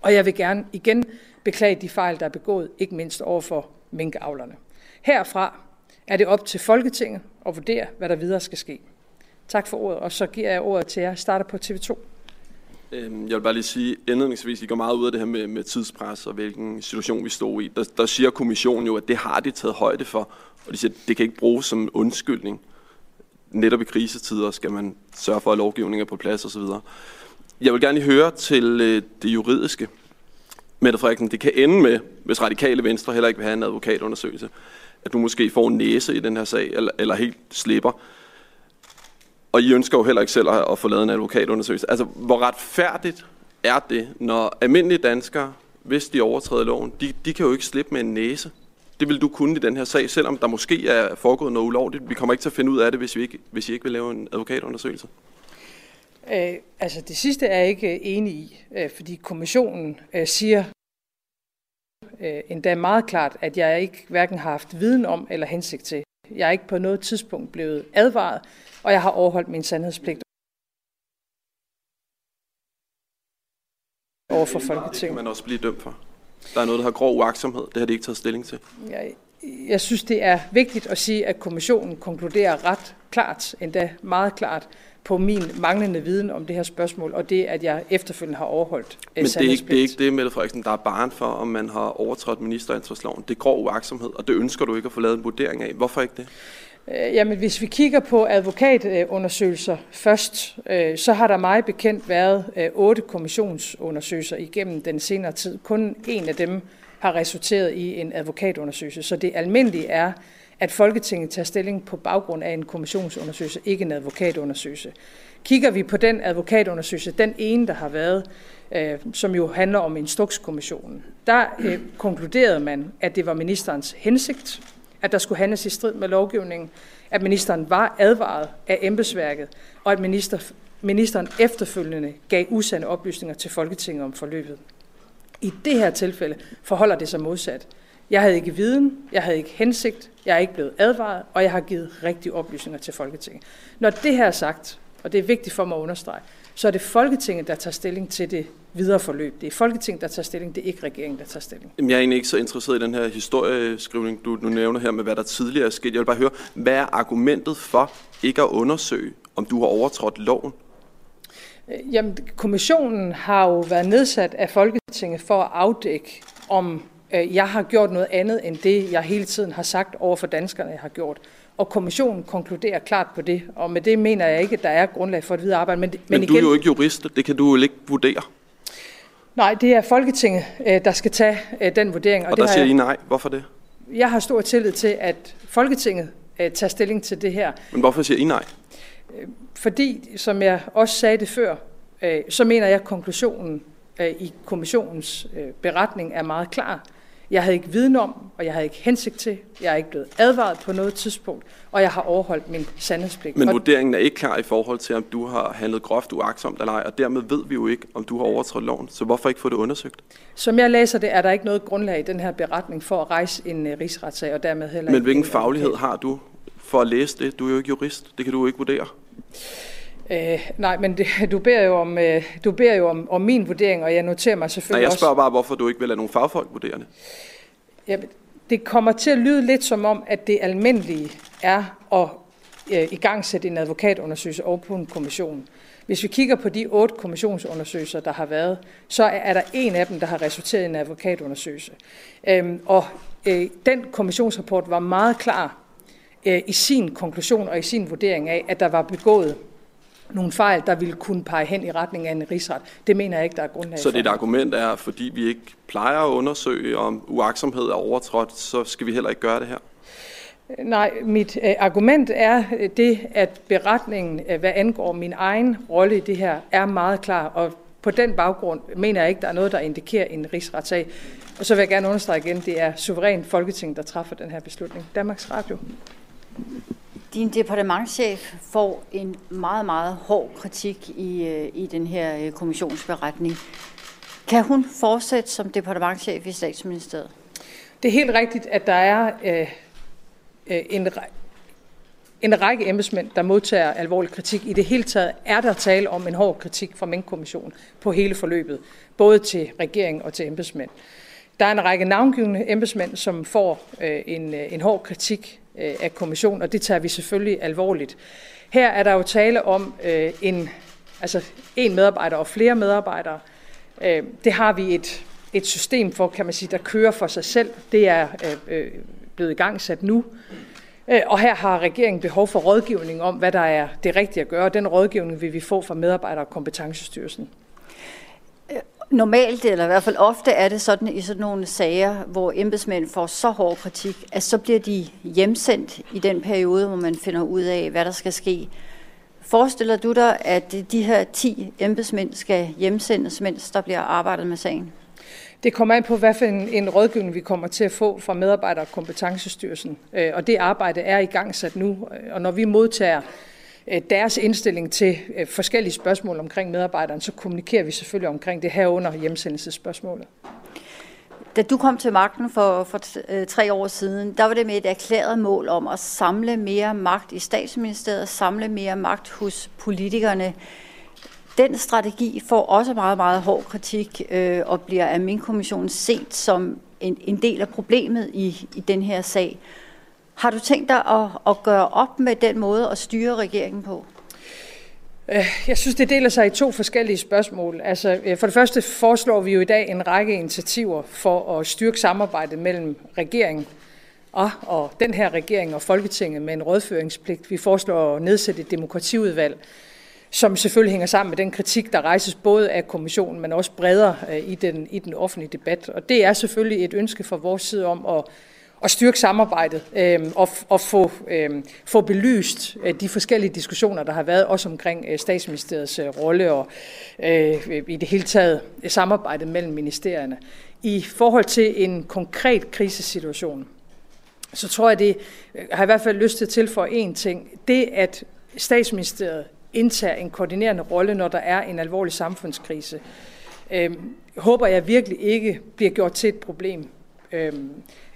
Og jeg vil gerne igen beklage de fejl, der er begået, ikke mindst over for minkavlerne. Herfra er det op til Folketinget at vurdere, hvad der videre skal ske. Tak for ordet, og så giver jeg ordet til jer. Jeg starter på TV2. Øhm, jeg vil bare lige sige, indledningsvis, I går meget ud af det her med, med tidspres og hvilken situation vi står i. Der, der siger kommissionen jo, at det har de taget højde for, og de siger, at det kan ikke bruges som undskyldning. Netop i krisetider skal man sørge for, at lovgivningen er på plads osv. Jeg vil gerne lige høre til øh, det juridiske. Mette Frederiksen, det kan ende med, hvis radikale venstre heller ikke vil have en advokatundersøgelse, at du måske får en næse i den her sag, eller, eller helt slipper. Og I ønsker jo heller ikke selv at, få lavet en advokatundersøgelse. Altså, hvor retfærdigt er det, når almindelige danskere, hvis de overtræder loven, de, de kan jo ikke slippe med en næse. Det vil du kunne i den her sag, selvom der måske er foregået noget ulovligt. Vi kommer ikke til at finde ud af det, hvis, vi ikke, hvis I ikke vil lave en advokatundersøgelse. Øh, altså det sidste er jeg ikke enig i, øh, fordi kommissionen øh, siger, øh, endda meget klart, at jeg ikke hverken har haft viden om eller hensigt til. Jeg er ikke på noget tidspunkt blevet advaret, og jeg har overholdt min sandhedspligt over for Det Folketinget. kan man også blive dømt for. Der er noget, der har grov uaksomhed. Det har de ikke taget stilling til. Jeg, jeg synes, det er vigtigt at sige, at kommissionen konkluderer ret klart, endda meget klart, på min manglende viden om det her spørgsmål, og det, at jeg efterfølgende har overholdt øh, Men det er, ikke, det er ikke det, Mette Frederiksen, der er barn for, om man har overtrådt ministeransvarsloven. Det er grov uaksomhed, og det ønsker du ikke at få lavet en vurdering af. Hvorfor ikke det? Øh, jamen, hvis vi kigger på advokatundersøgelser først, øh, så har der meget bekendt været øh, otte kommissionsundersøgelser igennem den senere tid. Kun en af dem har resulteret i en advokatundersøgelse. Så det almindelige er, at Folketinget tager stilling på baggrund af en kommissionsundersøgelse, ikke en advokatundersøgelse. Kigger vi på den advokatundersøgelse, den ene, der har været, øh, som jo handler om Instrukskommissionen, der øh, konkluderede man, at det var ministerens hensigt, at der skulle handles i strid med lovgivningen, at ministeren var advaret af embedsværket, og at minister, ministeren efterfølgende gav usande oplysninger til Folketinget om forløbet. I det her tilfælde forholder det sig modsat. Jeg havde ikke viden, jeg havde ikke hensigt, jeg er ikke blevet advaret, og jeg har givet rigtige oplysninger til Folketinget. Når det her er sagt, og det er vigtigt for mig at understrege, så er det Folketinget, der tager stilling til det videre forløb. Det er Folketinget, der tager stilling, det er ikke regeringen, der tager stilling. Jamen, jeg er egentlig ikke så interesseret i den her historieskrivning, du nu nævner her med, hvad der tidligere er sket. Jeg vil bare høre, hvad er argumentet for ikke at undersøge, om du har overtrådt loven? Øh, Jamen, kommissionen har jo været nedsat af Folketinget for at afdække, om øh, jeg har gjort noget andet end det, jeg hele tiden har sagt over for danskerne, jeg har gjort. Og kommissionen konkluderer klart på det, og med det mener jeg ikke, at der er grundlag for et videre arbejde. Men, Men, men du er jo ikke jurist, det kan du jo ikke vurdere. Nej, det er Folketinget, øh, der skal tage øh, den vurdering. Og, og det der har siger jeg, I nej. Hvorfor det? jeg har stor tillid til, at Folketinget øh, tager stilling til det her. Men hvorfor siger I nej? Fordi, som jeg også sagde det før, så mener jeg, at konklusionen i kommissionens beretning er meget klar. Jeg havde ikke viden om, og jeg havde ikke hensigt til, jeg er ikke blevet advaret på noget tidspunkt, og jeg har overholdt min sandhedspligt. Men vurderingen er ikke klar i forhold til, om du har handlet groft uagtsomt eller ej, og dermed ved vi jo ikke, om du har overtrådt loven. Så hvorfor ikke få det undersøgt? som jeg læser det, er der ikke noget grundlag i den her beretning for at rejse en øh, rigsretssag, og dermed heller Men hvilken en faglighed har du for at læse det? Du er jo ikke jurist. Det kan du jo ikke vurdere. Øh, nej, men det, du beder jo, om, øh, du beder jo om, om min vurdering, og jeg noterer mig Nej, selvfølgelig jeg også... spørger bare, hvorfor du ikke vil lade nogle fagfolk vurdere det. Ja, det kommer til at lyde lidt som om, at det almindelige er at øh, i gang sætte en advokatundersøgelse over på en kommission. Hvis vi kigger på de otte kommissionsundersøgelser, der har været, så er der en af dem, der har resulteret i en advokatundersøgelse. Øhm, og øh, den kommissionsrapport var meget klar øh, i sin konklusion og i sin vurdering af, at der var begået nogle fejl, der ville kunne pege hen i retning af en rigsret. Det mener jeg ikke, der er grundlag Så for. dit argument er, fordi vi ikke plejer at undersøge, om uaksomhed er overtrådt, så skal vi heller ikke gøre det her. Nej, mit øh, argument er det, at beretningen, øh, hvad angår min egen rolle i det her, er meget klar, og på den baggrund mener jeg ikke, der er noget, der indikerer en rigsretssag. Og så vil jeg gerne understrege igen, det er suverænt Folketing, der træffer den her beslutning. Danmarks Radio. Din departementschef får en meget, meget hård kritik i, øh, i den her øh, kommissionsberetning. Kan hun fortsætte som departementschef i statsministeriet? Det er helt rigtigt, at der er øh, øh en, en række embedsmænd, der modtager alvorlig kritik. I det hele taget er der tale om en hård kritik fra Mink-kommissionen på hele forløbet, både til regeringen og til embedsmænd. Der er en række navngivende embedsmænd, som får øh, en, øh, en hård kritik øh, af kommissionen, og det tager vi selvfølgelig alvorligt. Her er der jo tale om øh, en, altså en medarbejder og flere medarbejdere. Øh, det har vi et, et system for, kan man sige, der kører for sig selv. Det er øh, øh, blevet i gang sat nu. Øh, Og her har regeringen behov for rådgivning om, hvad der er det rigtige at gøre. Den rådgivning vil vi få fra medarbejder- og kompetencestyrelsen. Normalt, eller i hvert fald ofte, er det sådan i sådan nogle sager, hvor embedsmænd får så hård kritik, at så bliver de hjemsendt i den periode, hvor man finder ud af, hvad der skal ske. Forestiller du dig, at de her 10 embedsmænd skal hjemsendes, mens der bliver arbejdet med sagen? Det kommer an på, hvad for en, en rådgivning vi kommer til at få fra medarbejder- og kompetencestyrelsen. Øh, og det arbejde er i gang sat nu. Øh, og når vi modtager Øh, deres indstilling til øh, forskellige spørgsmål omkring medarbejderen, så kommunikerer vi selvfølgelig omkring det her under hjemsendelsesspørgsmålet. Da du kom til magten for, for øh, tre år siden, der var det med et erklæret mål om at samle mere magt i statsministeriet, samle mere magt hos politikerne. Den strategi får også meget, meget hård kritik øh, og bliver af min kommission set som en, en del af problemet i, i den her sag. Har du tænkt dig at, at gøre op med den måde at styre regeringen på? Øh, jeg synes, det deler sig i to forskellige spørgsmål. Altså, øh, for det første foreslår vi jo i dag en række initiativer for at styrke samarbejdet mellem regeringen og, og den her regering og Folketinget med en rådføringspligt. Vi foreslår at nedsætte et demokratiudvalg, som selvfølgelig hænger sammen med den kritik, der rejses både af kommissionen, men også bredere øh, i den, i den offentlige debat. Og det er selvfølgelig et ønske fra vores side om at at styrke samarbejdet øh, og, og få, øh, få belyst øh, de forskellige diskussioner, der har været også omkring øh, statsministeriets øh, rolle og øh, i det hele taget samarbejdet mellem ministerierne. I forhold til en konkret krisesituation, så tror jeg, det jeg har i hvert fald lyst til at tilføje en ting. Det, at statsministeriet indtager en koordinerende rolle, når der er en alvorlig samfundskrise, øh, håber jeg virkelig ikke bliver gjort til et problem. Øh,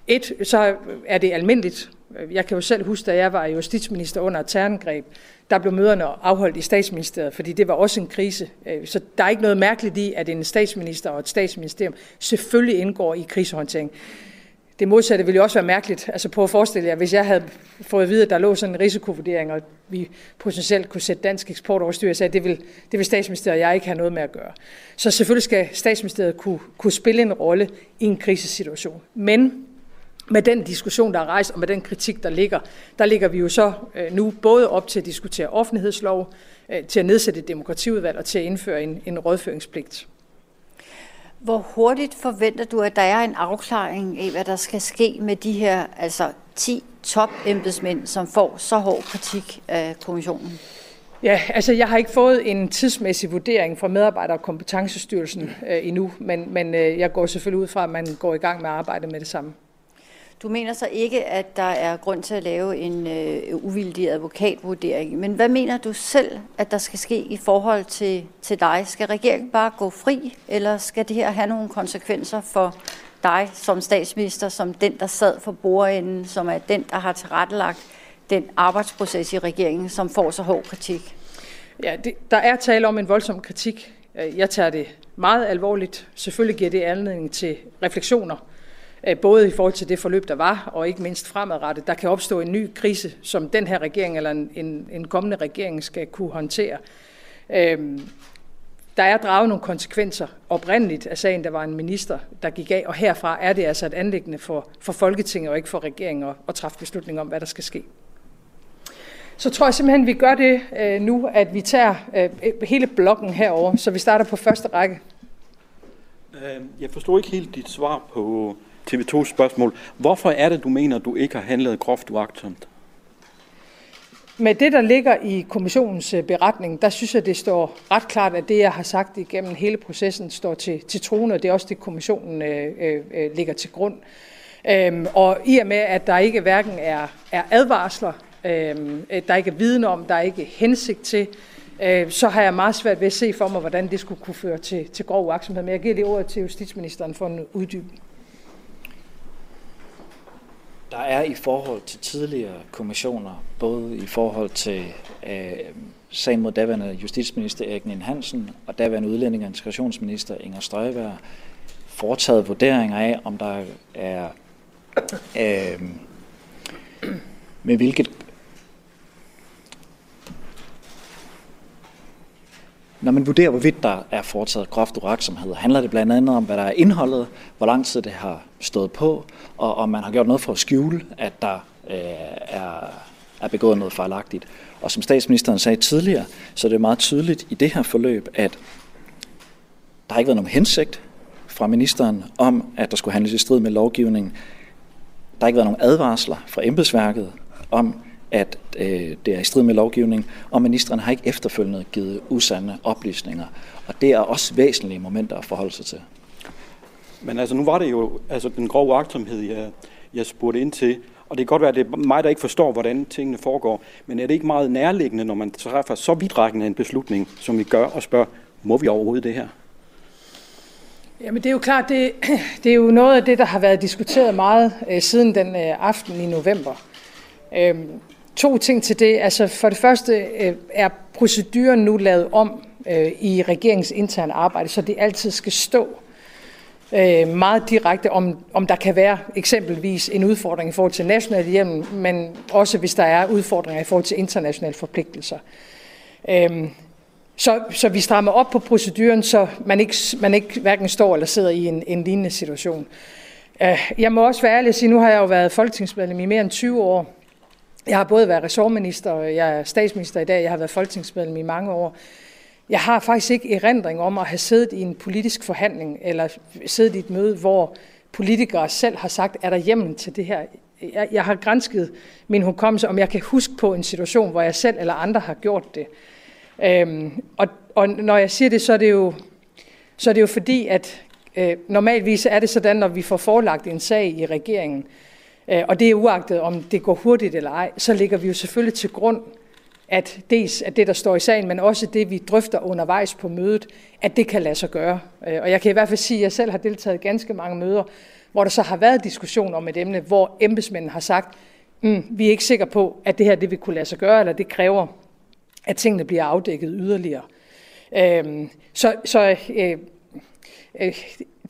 et, så er det almindeligt. Jeg kan jo selv huske, da jeg var justitsminister under et terrorangreb, der blev møderne afholdt i statsministeriet, fordi det var også en krise. Øh, så der er ikke noget mærkeligt i, at en statsminister og et statsministerium selvfølgelig indgår i krisehåndtering. Det modsatte ville jo også være mærkeligt. Altså på at forestille jer, hvis jeg havde fået at vide, at der lå sådan en risikovurdering, og vi potentielt kunne sætte dansk eksport over styr, så det vil, det vil statsministeriet og jeg ikke have noget med at gøre. Så selvfølgelig skal statsministeriet kunne, kunne spille en rolle i en krisesituation. Men med den diskussion, der er rejst, og med den kritik, der ligger, der ligger vi jo så øh, nu både op til at diskutere offentlighedslov, øh, til at nedsætte et demokratiudvalg og til at indføre en, en rådføringspligt. Hvor hurtigt forventer du, at der er en afklaring af, hvad der skal ske med de her altså 10 top embedsmænd, som får så hård kritik af kommissionen? Ja, altså jeg har ikke fået en tidsmæssig vurdering fra medarbejder- og kompetencestyrelsen øh, endnu, men, men øh, jeg går selvfølgelig ud fra, at man går i gang med at arbejde med det samme. Du mener så ikke, at der er grund til at lave en øh, uvildig advokatvurdering. Men hvad mener du selv, at der skal ske i forhold til, til dig? Skal regeringen bare gå fri, eller skal det her have nogle konsekvenser for dig som statsminister, som den, der sad for bordenden, som er den, der har tilrettelagt den arbejdsproces i regeringen, som får så hård kritik? Ja, det, der er tale om en voldsom kritik. Jeg tager det meget alvorligt. Selvfølgelig giver det anledning til refleksioner Øh, Øh, både i forhold til det forløb, der var, og ikke mindst fremadrettet. Der kan opstå en ny krise, som den her regering eller en, en, en kommende regering skal kunne håndtere. Øhm, der er draget nogle konsekvenser oprindeligt af sagen, der var en minister, der gik af, og herfra er det altså et anlæggende for, for Folketinget og ikke for regeringen at, at træffe beslutning om, hvad der skal ske. Så tror jeg simpelthen, vi gør det øh, nu, at vi tager øh, hele blokken herover, så vi starter på første række. Øh, jeg forstår ikke helt dit svar på TV2 spørgsmål. Hvorfor er det, du mener, du ikke har handlet groft uagtsomt? Med det, der ligger i kommissionens øh, beretning, der synes jeg, det står ret klart, at det, jeg har sagt igennem hele processen, står til, til troen, og det er også det, kommissionen øh, øh, øh, ligger til grund. Øhm, og i og med, at der ikke hverken er, er advarsler, øhm, øh, der ikke er viden om, der er ikke hensigt til, øh, så har jeg meget svært ved at se for mig, hvordan det skulle kunne føre til, til grov uagtsomhed. Men jeg giver lige ordet til justitsministeren for en uddybning. Der er i forhold til tidligere kommissioner, både i forhold til øh, sagen mod daværende justitsminister Erik Nien Hansen og daværende udlænding og integrationsminister Inger Støjberg, foretaget vurderinger af, om der er øh, med hvilket Når man vurderer, hvorvidt der er foretaget groft uaksomhed, handler det blandt andet om, hvad der er indholdet, hvor lang tid det har stået på, og om man har gjort noget for at skjule, at der øh, er, er begået noget fejlagtigt. Og som statsministeren sagde tidligere, så er det meget tydeligt i det her forløb, at der har ikke været nogen hensigt fra ministeren om, at der skulle handles i strid med lovgivningen. Der har ikke været nogen advarsler fra embedsværket om, at øh, det er i strid med lovgivningen, og ministeren har ikke efterfølgende givet usande oplysninger. Og det er også væsentlige momenter at forholde sig til. Men altså, nu var det jo altså, den grove agtsomhed, jeg, jeg spurgte ind til, og det kan godt være, at det er mig, der ikke forstår, hvordan tingene foregår, men er det ikke meget nærliggende, når man træffer så vidtrækkende en beslutning, som vi gør, og spørger, må vi overhovedet det her? Jamen det er jo klart, det, det er jo noget af det, der har været diskuteret meget øh, siden den øh, aften i november. Øhm, to ting til det. Altså for det første øh, er proceduren nu lavet om øh, i regeringens interne arbejde, så det altid skal stå øh, meget direkte, om, om der kan være eksempelvis en udfordring i forhold til national hjem, men også hvis der er udfordringer i forhold til internationale forpligtelser. Øh, så, så vi strammer op på proceduren, så man ikke, man ikke hverken står eller sidder i en, en lignende situation. Øh, jeg må også være ærlig og sige, nu har jeg jo været folketingsmedlem i mere end 20 år. Jeg har både været ressortminister, og jeg er statsminister i dag, jeg har været folketingsmedlem i mange år. Jeg har faktisk ikke erindring om at have siddet i en politisk forhandling, eller siddet i et møde, hvor politikere selv har sagt, er der hjemmel til det her? Jeg, jeg har grænsket min hukommelse, om jeg kan huske på en situation, hvor jeg selv eller andre har gjort det. Øhm, og, og når jeg siger det, så er det jo, så er det jo fordi, at øh, normalvis er det sådan, når vi får forelagt en sag i regeringen, øh, Øh, og det er uagtet, om det går hurtigt eller ej, så ligger vi jo selvfølgelig til grund, at dels at det, der står i sagen, men også det, vi drøfter undervejs på mødet, at det kan lade sig gøre. Øh, og jeg kan i hvert fald sige, at jeg selv har deltaget i ganske mange møder, hvor der så har været diskussion om et emne, hvor embedsmændene har sagt, mm, vi er ikke sikre på, at det her det vil kunne lade sig gøre, eller det kræver at tingene bliver afdækket yderligere. Øhm, så så øh, øh,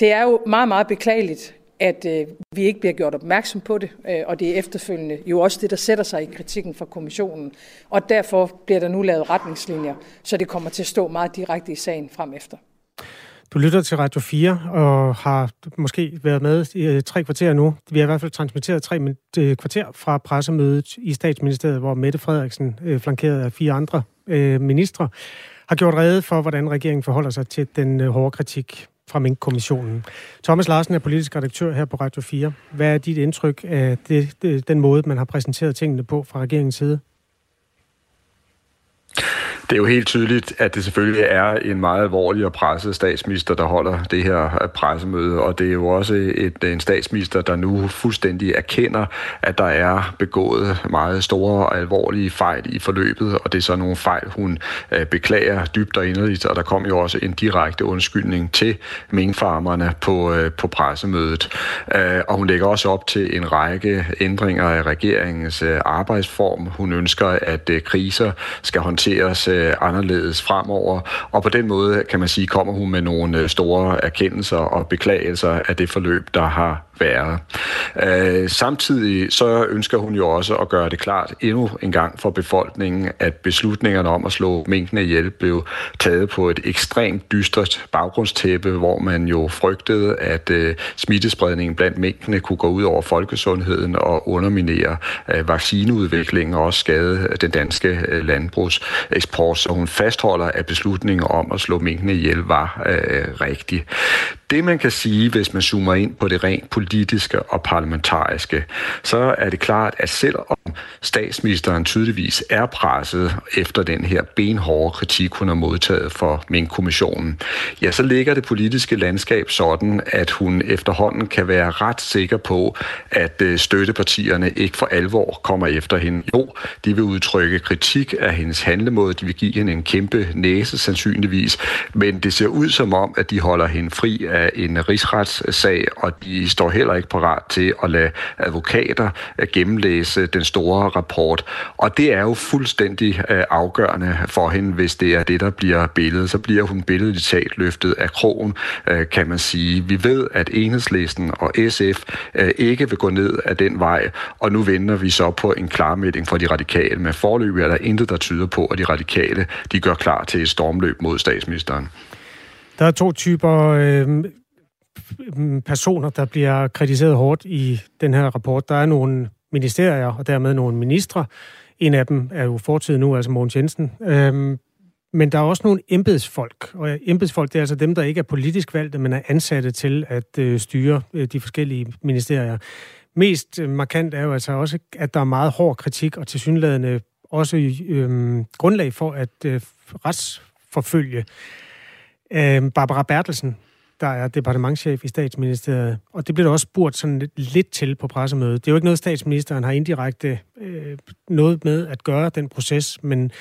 det er jo meget, meget beklageligt, at øh, vi ikke bliver gjort opmærksom på det, øh, og det er efterfølgende jo også det, der sætter sig i kritikken fra kommissionen. Og derfor bliver der nu lavet retningslinjer, så det kommer til at stå meget direkte i sagen frem efter. Du lytter til Radio 4 og har måske været med i øh, tre kvarter nu. Vi har i hvert fald transmitteret tre øh, kvarter fra pressemødet i statsministeriet, hvor Mette Frederiksen, øh, flankeret af fire andre øh, ministre, har gjort rede for, hvordan regeringen forholder sig til den øh, hårde kritik fra Mink-kommissionen. Thomas Larsen er politisk redaktør her på Radio 4. Hvad er dit indtryk af det, det, den måde, man har præsenteret tingene på fra regeringens side? Det er jo helt tydeligt, at det selvfølgelig er en meget alvorlig og presset statsminister, der holder det her øh, pressemøde, og det er jo også et, øh, en statsminister, der nu fuldstændig erkender, at der er begået meget store og alvorlige fejl i forløbet, og det er så nogle fejl, hun øh, beklager dybt og inderligt, og der kom jo også en direkte undskyldning til minkfarmerne på, på pressemødet. Og hun lægger også op til en række ændringer af regeringens arbejdsform. Hun ønsker, at kriser skal håndteres øh, anderledes fremover. Og på den måde, kan man sige, kommer hun med nogle øh, store erkendelser og beklagelser af det forløb, der har være. Øh, samtidig så ønsker hun jo også at gøre det klart endnu en gang for befolkningen, at beslutningerne om at slå minkene ihjel blev taget på et ekstremt dystert baggrundstæppe, hvor man jo frygtede, at øh, smittespredningen blandt minkene kunne gå ud over folkesundheden og underminere øh, vaccineudviklingen og også skade den danske øh, landbrugseksport. Så hun fastholder, at beslutningen om at slå minkene ihjel var øh, rigtig. Det man kan sige, hvis man zoomer ind på det rent politiske politiske og parlamentariske, så er det klart, at selvom statsministeren tydeligvis er presset efter den her benhårde kritik, hun har modtaget for Mink-kommissionen, ja, så ligger det politiske landskab sådan, at hun efterhånden kan være ret sikker på, at øh, støttepartierne ikke for alvor kommer efter hende. Jo, de vil udtrykke kritik af hendes handlemåde, de vil give hende en kæmpe næse sandsynligvis, men det ser ud som om, at de holder hende fri af en rigsretssag, og de står heller ikke parat til at lade advokater øh, gennemlæse den store rapport. Og det er jo fuldstændig øh, afgørende for hende, hvis det er det, der bliver billedet. Så bliver hun billedet talt løftet af krogen, øh, kan man sige. Vi ved, at enhedslisten og SF ikke vil gå ned af den vej, og nu venter vi så på en klarmelding fra de radikale. Men forløbig er der intet, der tyder på, at de radikale de gør klar til et stormløb mod statsministeren. Der er to typer øh, personer, der bliver kritiseret hårdt i den her rapport. Der er nogle ministerier og dermed nogle ministre. En af dem er jo fortid nu, altså Mogens Jensen. Øhm, men der er også nogle embedsfolk, og embedsfolk det er altså dem, der ikke er politisk valgte, men er ansatte til at øh, styre øh, de forskellige ministerier. Mest øh, markant er jo altså også, at der er meget hård kritik, og tilsyneladende også øh, grundlag for at øh, retsforfølge øh, Barbara Bertelsen, der er departementchef i statsministeriet, og det blev der også spurgt sådan lidt, lidt til på pressemødet. Det er jo ikke noget, statsministeren har indirekte øh, noget med at gøre, den proces, men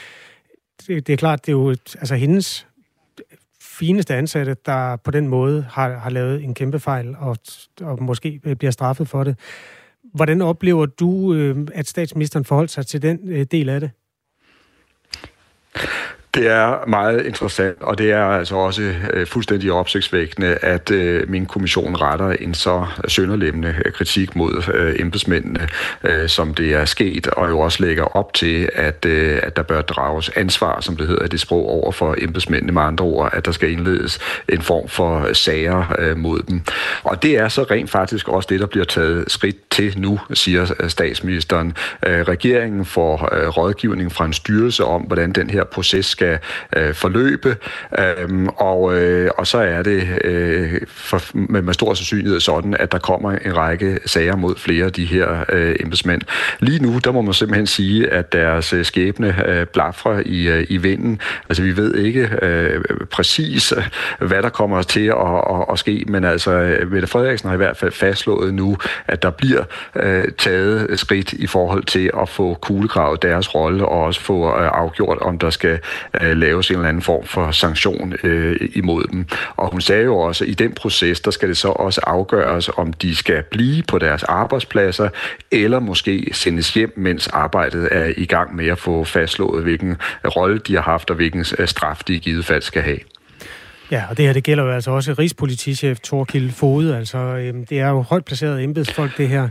det, det er klart, det er jo altså hendes fineste ansatte, der på den måde har, har lavet en kæmpe fejl og, og måske bliver straffet for det. Hvordan oplever du, øh, at statsministeren forholdt sig til den øh, del af det? Det er meget interessant, og det er altså også øh, fuldstændig opsigtsvækkende, at øh, min kommission retter en så sønderlemmende øh, kritik mod øh, embedsmændene, øh, som det er sket, og jo også lægger op til, at, øh, at der bør drages ansvar, som det hedder i det sprog, over for embedsmændene med andre ord, at der skal indledes en form for øh, sager øh, mod dem. Og det er så rent faktisk også det, der bliver taget skridt til nu, siger øh, statsministeren. Øh, regeringen får øh, rådgivning fra en styrelse om, hvordan den her proces skal skal øh, forløbe, øh, og, øh, og så er det øh, for, med, med stor sandsynlighed sådan, at der kommer en række sager mod flere af de her øh, embedsmænd. Lige nu, der må man simpelthen sige, at deres øh, skæbne øh, blafrer i, øh, i vinden. Altså, vi ved ikke øh, præcis, øh, hvad der kommer til at, at, at ske, men altså, øh, Mette Frederiksen har i hvert fald fastslået nu, at der bliver øh, taget skridt i forhold til at få kuglegravet deres rolle, og også få øh, afgjort, om der skal øh, laves en eller anden form for sanktion øh, imod dem. Og hun sagde jo også, at i den proces, der skal det så også afgøres, om de skal blive på deres arbejdspladser, eller måske sendes hjem, mens arbejdet er i gang med at få fastslået, hvilken rolle de har haft, og hvilken øh, straf de i givet fald skal have. Ja, og det her det gælder jo altså også Rigspolitichef Torkild Fode. Altså, øhm, det er jo højt placeret embedsfolk, det her.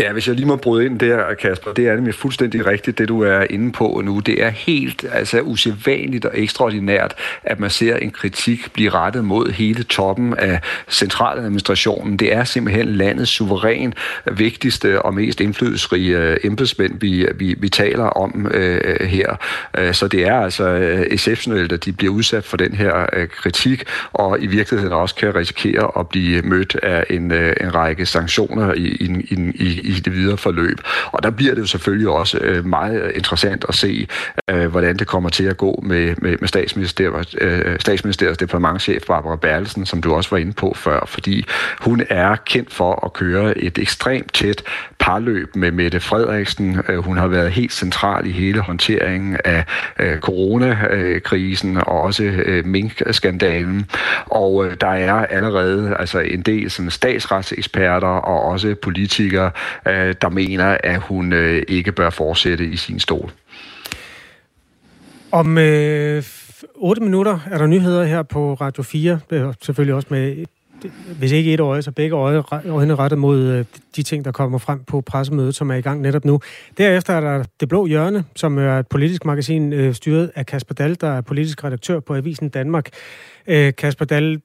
Ja, hvis jeg lige må bryde ind der, Kasper, det er nemlig fuldstændig rigtigt, det du er inde på nu. Det er helt altså, usædvanligt og ekstraordinært, at man ser en kritik blive rettet mod hele toppen af centraladministrationen. Det er simpelthen landets suveræn vigtigste og mest indflydelsesrige øh, embedsmænd, vi, vi, vi taler om øh, her. Øh, så det er altså øh, exceptionelt, at de bliver udsat for den her øh, kritik, og i virkeligheden også kan risikere at blive mødt af en, øh, en række sanktioner i, i, i, i i det videre forløb. Og der bliver det jo selvfølgelig også øh, meget interessant at se, øh, hvordan det kommer til at gå med, med, med statsministeriet, øh, statsministeriets departementchef Barbara Berlesen, som du også var inde på før, fordi hun er kendt for at køre et ekstremt tæt parløb med Mette Frederiksen. Øh, hun har været helt central i hele håndteringen af øh, coronakrisen og også øh, minkskandalen. Og øh, der er allerede altså en del sådan, statsretseksperter og også politikere, øh, der mener, at hun øh, ikke bør fortsætte i sin stol. Om øh, 8 minutter er der nyheder her på Radio 4, øh, selvfølgelig også med hvis ikke et øje, så begge øje, øjne rettet mod øh, de ting, der kommer frem på pressemødet, som er i gang netop nu. Derefter er der Det Blå Hjørne, som er et politisk magasin øh, styret af Kasper Dahl, der er politisk redaktør på Avisen Danmark. Øh, Kasper Dahl,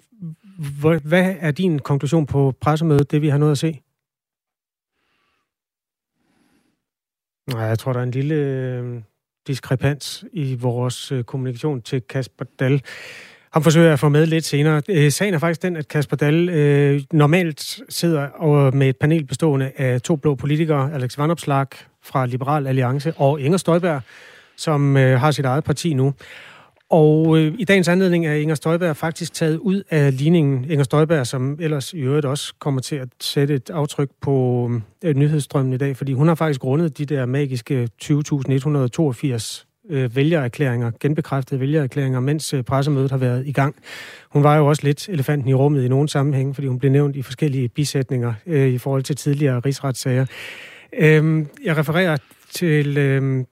hvad er din konklusion på pressemødet, det vi har nået at se? Nej, jeg tror, der er en lille øh, diskrepans i vores øh, kommunikation til Kasper Dahl. Han forsøger at få med lidt senere. Øh, sagen er faktisk den, at Kasper Dahl øh, normalt sidder med et panel bestående af to blå politikere, Alex Vanopslag fra Liberal Alliance og Inger Støjberg, som øh, har sit eget parti nu. Og øh, i dagens anledning er Inger Støjberg faktisk taget ud af ligningen. Inger Støjberg, som ellers i øvrigt også kommer til at sætte et aftryk på øh, nyhedsstrømmen i dag, fordi hun har faktisk rundet de der magiske 20.182 øh, vælgererklæringer, genbekræftede vælgererklæringer, mens øh, pressemødet har været i gang. Hun var jo også lidt elefanten i rummet i nogle sammenhæng, fordi hun blev nævnt i forskellige bisætninger øh, i forhold til tidligere rigsretssager. Øh, jeg refererer til øh,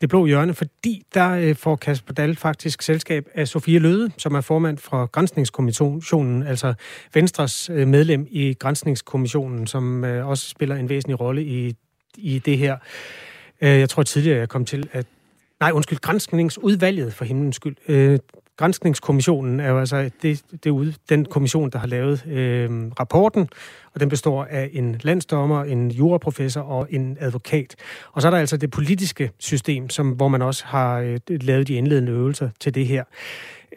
det blå hjørne, fordi der øh, får Kasper Dahl faktisk selskab af Sofie Løde, som er formand for Grænsningskommissionen, altså Venstres øh, medlem i Grænsningskommissionen, som øh, også spiller en væsentlig rolle i, i det her. Øh, jeg tror tidligere, jeg kom til at... Nej, undskyld, Grænsningsudvalget for himlens skyld. Øh, Grænskningskommissionen er jo altså det, det ude, den kommission, der har lavet øh, rapporten, og den består af en landsdommer, en juraprofessor og en advokat. Og så er der altså det politiske system, som, hvor man også har øh, lavet de indledende øvelser til det her.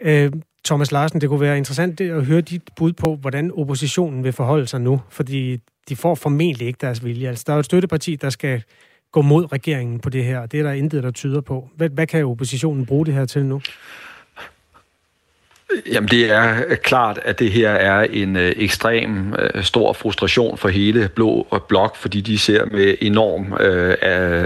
Øh, Thomas Larsen, det kunne være interessant øh, at høre dit bud på, hvordan oppositionen vil forholde sig nu, fordi de får formentlig ikke deres vilje. Altså, der er et støtteparti, der skal gå mod regeringen på det her, og det er der intet, der tyder på. Hvad, hvad kan oppositionen bruge det her til nu? Jamen det er øh, klart, at det her er en øh, ekstrem øh, stor frustration for hele Blå Blok, fordi de ser med enorm øh,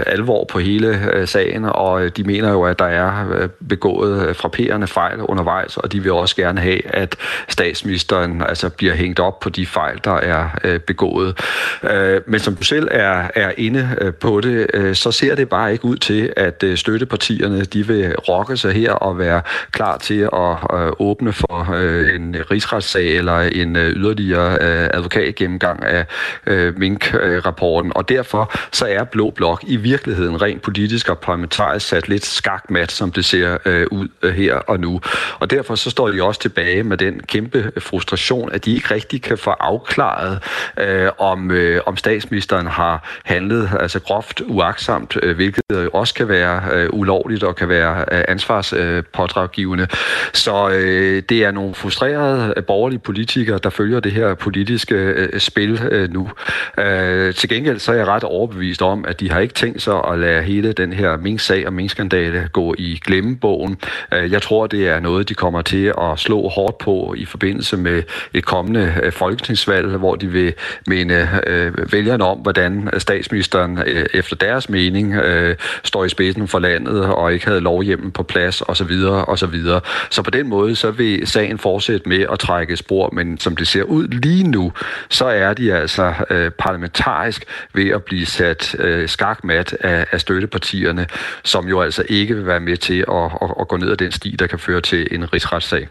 alvor på hele øh, sagen, og øh, de mener jo, at der er øh, begået øh, frapperende fejl undervejs, og de vil også gerne have, at statsministeren altså, bliver hængt op på de fejl, der er øh, begået. Øh, men som du selv er, er inde øh, på det, øh, så ser det bare ikke ud til, at øh, støttepartierne de vil rokke sig her og være klar til at øh, åbne for øh, en rigsretssag eller en øh, yderligere øh, advokatgennemgang af øh, Mink-rapporten. Og derfor så er Blå Blok i virkeligheden rent politisk og parlamentarisk sat lidt skakmat, som det ser øh, ud øh, her og nu. Og derfor så står de også tilbage med den kæmpe frustration, at de ikke rigtig kan få afklaret, øh, om, øh, om statsministeren har handlet altså groft uaksamt, øh, hvilket øh, også kan være øh, ulovligt og kan være øh, ansvarspådraggivende. Så øh, Øh, det er nogle frustrerede øh, borgerlige politikere, der følger det her politiske øh, spil øh, nu. Øh, til gengæld så er jeg ret overbevist om, at de har ikke tænkt sig at lade hele den her Mink-sag og Mink-skandale gå i glemmebogen. Øh, jeg tror, det er noget, de kommer til at slå hårdt på i forbindelse med et kommende øh, folketingsvalg, hvor de vil minde øh, vælgerne om, hvordan statsministeren øh, efter deres mening øh, står i spidsen for landet og ikke havde lovhjemmen på plads osv. osv. Så på den måde så vil sagen fortsætte med at trække spor, men som det ser ud lige nu, så er de altså øh, parlamentarisk ved at blive sat øh, skakmat af, af støttepartierne, som jo altså ikke vil være med til at, at, at gå ned ad den sti, der kan føre til en rigsretssag.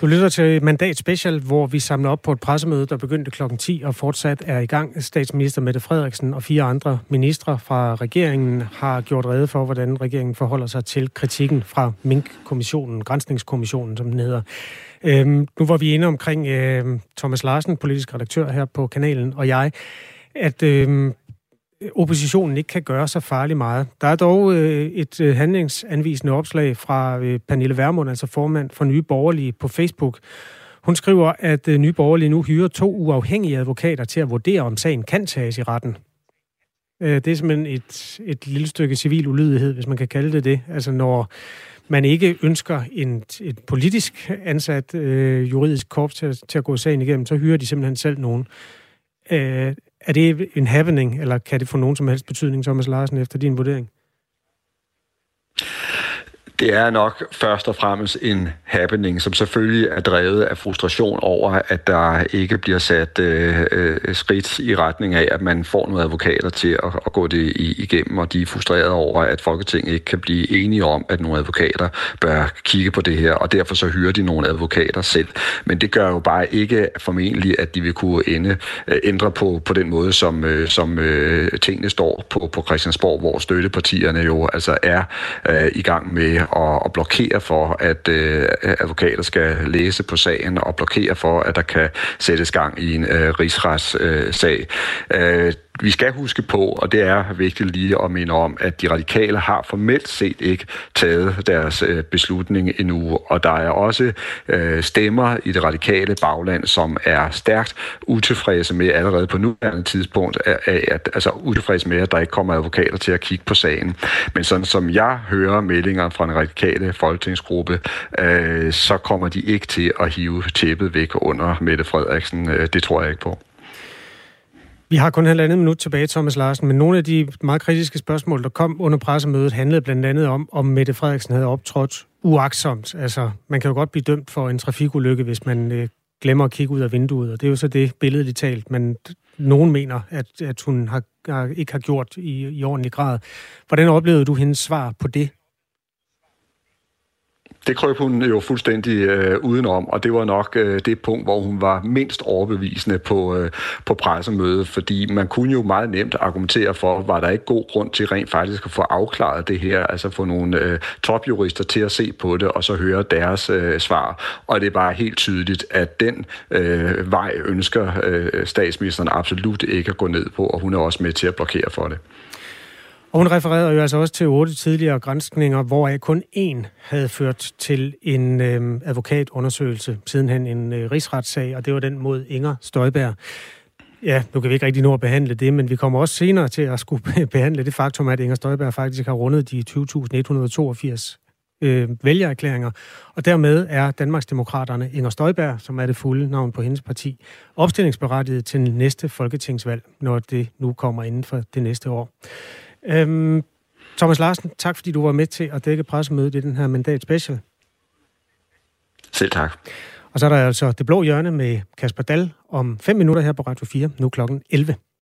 Du lytter til Mandat Special, hvor vi samler op på et pressemøde, der begyndte kl. 10 og fortsat er i gang. Statsminister Mette Frederiksen og fire andre ministre fra regeringen har gjort rede for, hvordan regeringen forholder sig til kritikken fra Mink-kommissionen, Grænsningskommissionen, som den hedder. Øhm, nu var vi inde omkring øh, Thomas Larsen, politisk redaktør her på kanalen, og jeg, at øh, oppositionen ikke kan gøre så farligt meget. Der er dog øh, et øh, handlingsanvisende opslag fra øh, Pernille Vermund, altså formand for Nye Borgerlige på Facebook. Hun skriver, at øh, Nye Borgerlige nu hyrer to uafhængige advokater til at vurdere, om sagen kan tages i retten. Øh, det er simpelthen et, et lille stykke civil ulydighed, hvis man kan kalde det det. Altså når man ikke ønsker en, et politisk ansat øh, juridisk korps til, til at gå sagen igennem, så hyrer de simpelthen selv nogen. Øh, er det en happening, eller kan det få nogen som helst betydning, Thomas Larsen, efter din vurdering? Det er nok først og fremmest en happening, som selvfølgelig er drevet af frustration over, at der ikke bliver sat øh, øh, skridt i retning af, at man får nogle advokater til at, at gå det i, igennem, og de er frustrerede over, at Folketinget ikke kan blive enige om, at nogle advokater bør kigge på det her, og derfor så hyrer de nogle advokater selv. Men det gør jo bare ikke formentlig, at de vil kunne ende, øh, ændre på, på den måde, som, øh, som øh, tingene står på, på Christiansborg, hvor støttepartierne jo altså er øh, i gang med og, og blokere for, at øh, advokater skal læse på sagen, og blokere for, at der kan sættes gang i en øh, rigsretssag. Øh, vi skal huske på, og det er vigtigt lige at minde om, at de radikale har formelt set ikke taget deres øh, beslutning endnu, og der er også øh, stemmer i det radikale bagland, som er stærkt utilfredse med allerede på nuværende tidspunkt, at, at, altså utilfredse med, at der ikke kommer advokater til at kigge på sagen. Men sådan som jeg hører meldinger fra den radikale folketingsgruppe, øh, så kommer de ikke til at hive tæppet væk under Mette Frederiksen. Øh, det tror jeg ikke på. Vi har kun halvandet minut tilbage, Thomas Larsen, men nogle af de meget kritiske spørgsmål, der kom under pressemødet, handlede blandt andet om, om Mette Frederiksen havde optrådt uaksomt. Altså, man kan jo godt blive dømt for en trafikulykke, hvis man øh, glemmer at kigge ud af vinduet, og det er jo så det billede, de talt, men nogen mener, at, at hun har, har, ikke har gjort i, i ordentlig grad. Hvordan oplevede du hendes svar på det? Det krøb hun jo fuldstændig øh, udenom, og det var nok øh, det punkt, hvor hun var mindst overbevisende på, øh, på pressemødet, fordi man kunne jo meget nemt argumentere for, var der ikke god grund til rent faktisk at få afklaret det her, altså få nogle øh, topjurister til at se på det, og så høre deres øh, svar. Og det er bare helt tydeligt, at den øh, vej ønsker øh, statsministeren absolut ikke at gå ned på, og hun er også med til at blokere for det. Og hun refererede jo altså også til otte tidligere grænskninger, hvor kun én havde ført til en øh, advokatundersøgelse, sidenhen en øh, rigsretssag, og det var den mod Inger Støjberg. Ja, nu kan vi ikke rigtig nå at behandle det, men vi kommer også senere til at skulle behandle det faktum, at Inger Støjberg faktisk har rundet de 20.182 øh, vælgererklæringer, og dermed er Danmarksdemokraterne Inger Støjberg, som er det fulde navn på hendes parti, opstillingsberettiget til næste folketingsvalg, når det nu kommer inden for det næste år. Øhm, Thomas Larsen, tak fordi du var med til at dække pressemødet i den her mandat special. Selv tak. Og så er der altså Det Blå Hjørne med Kasper Dal om 5 minutter her på Radio 4, nu klokken 11.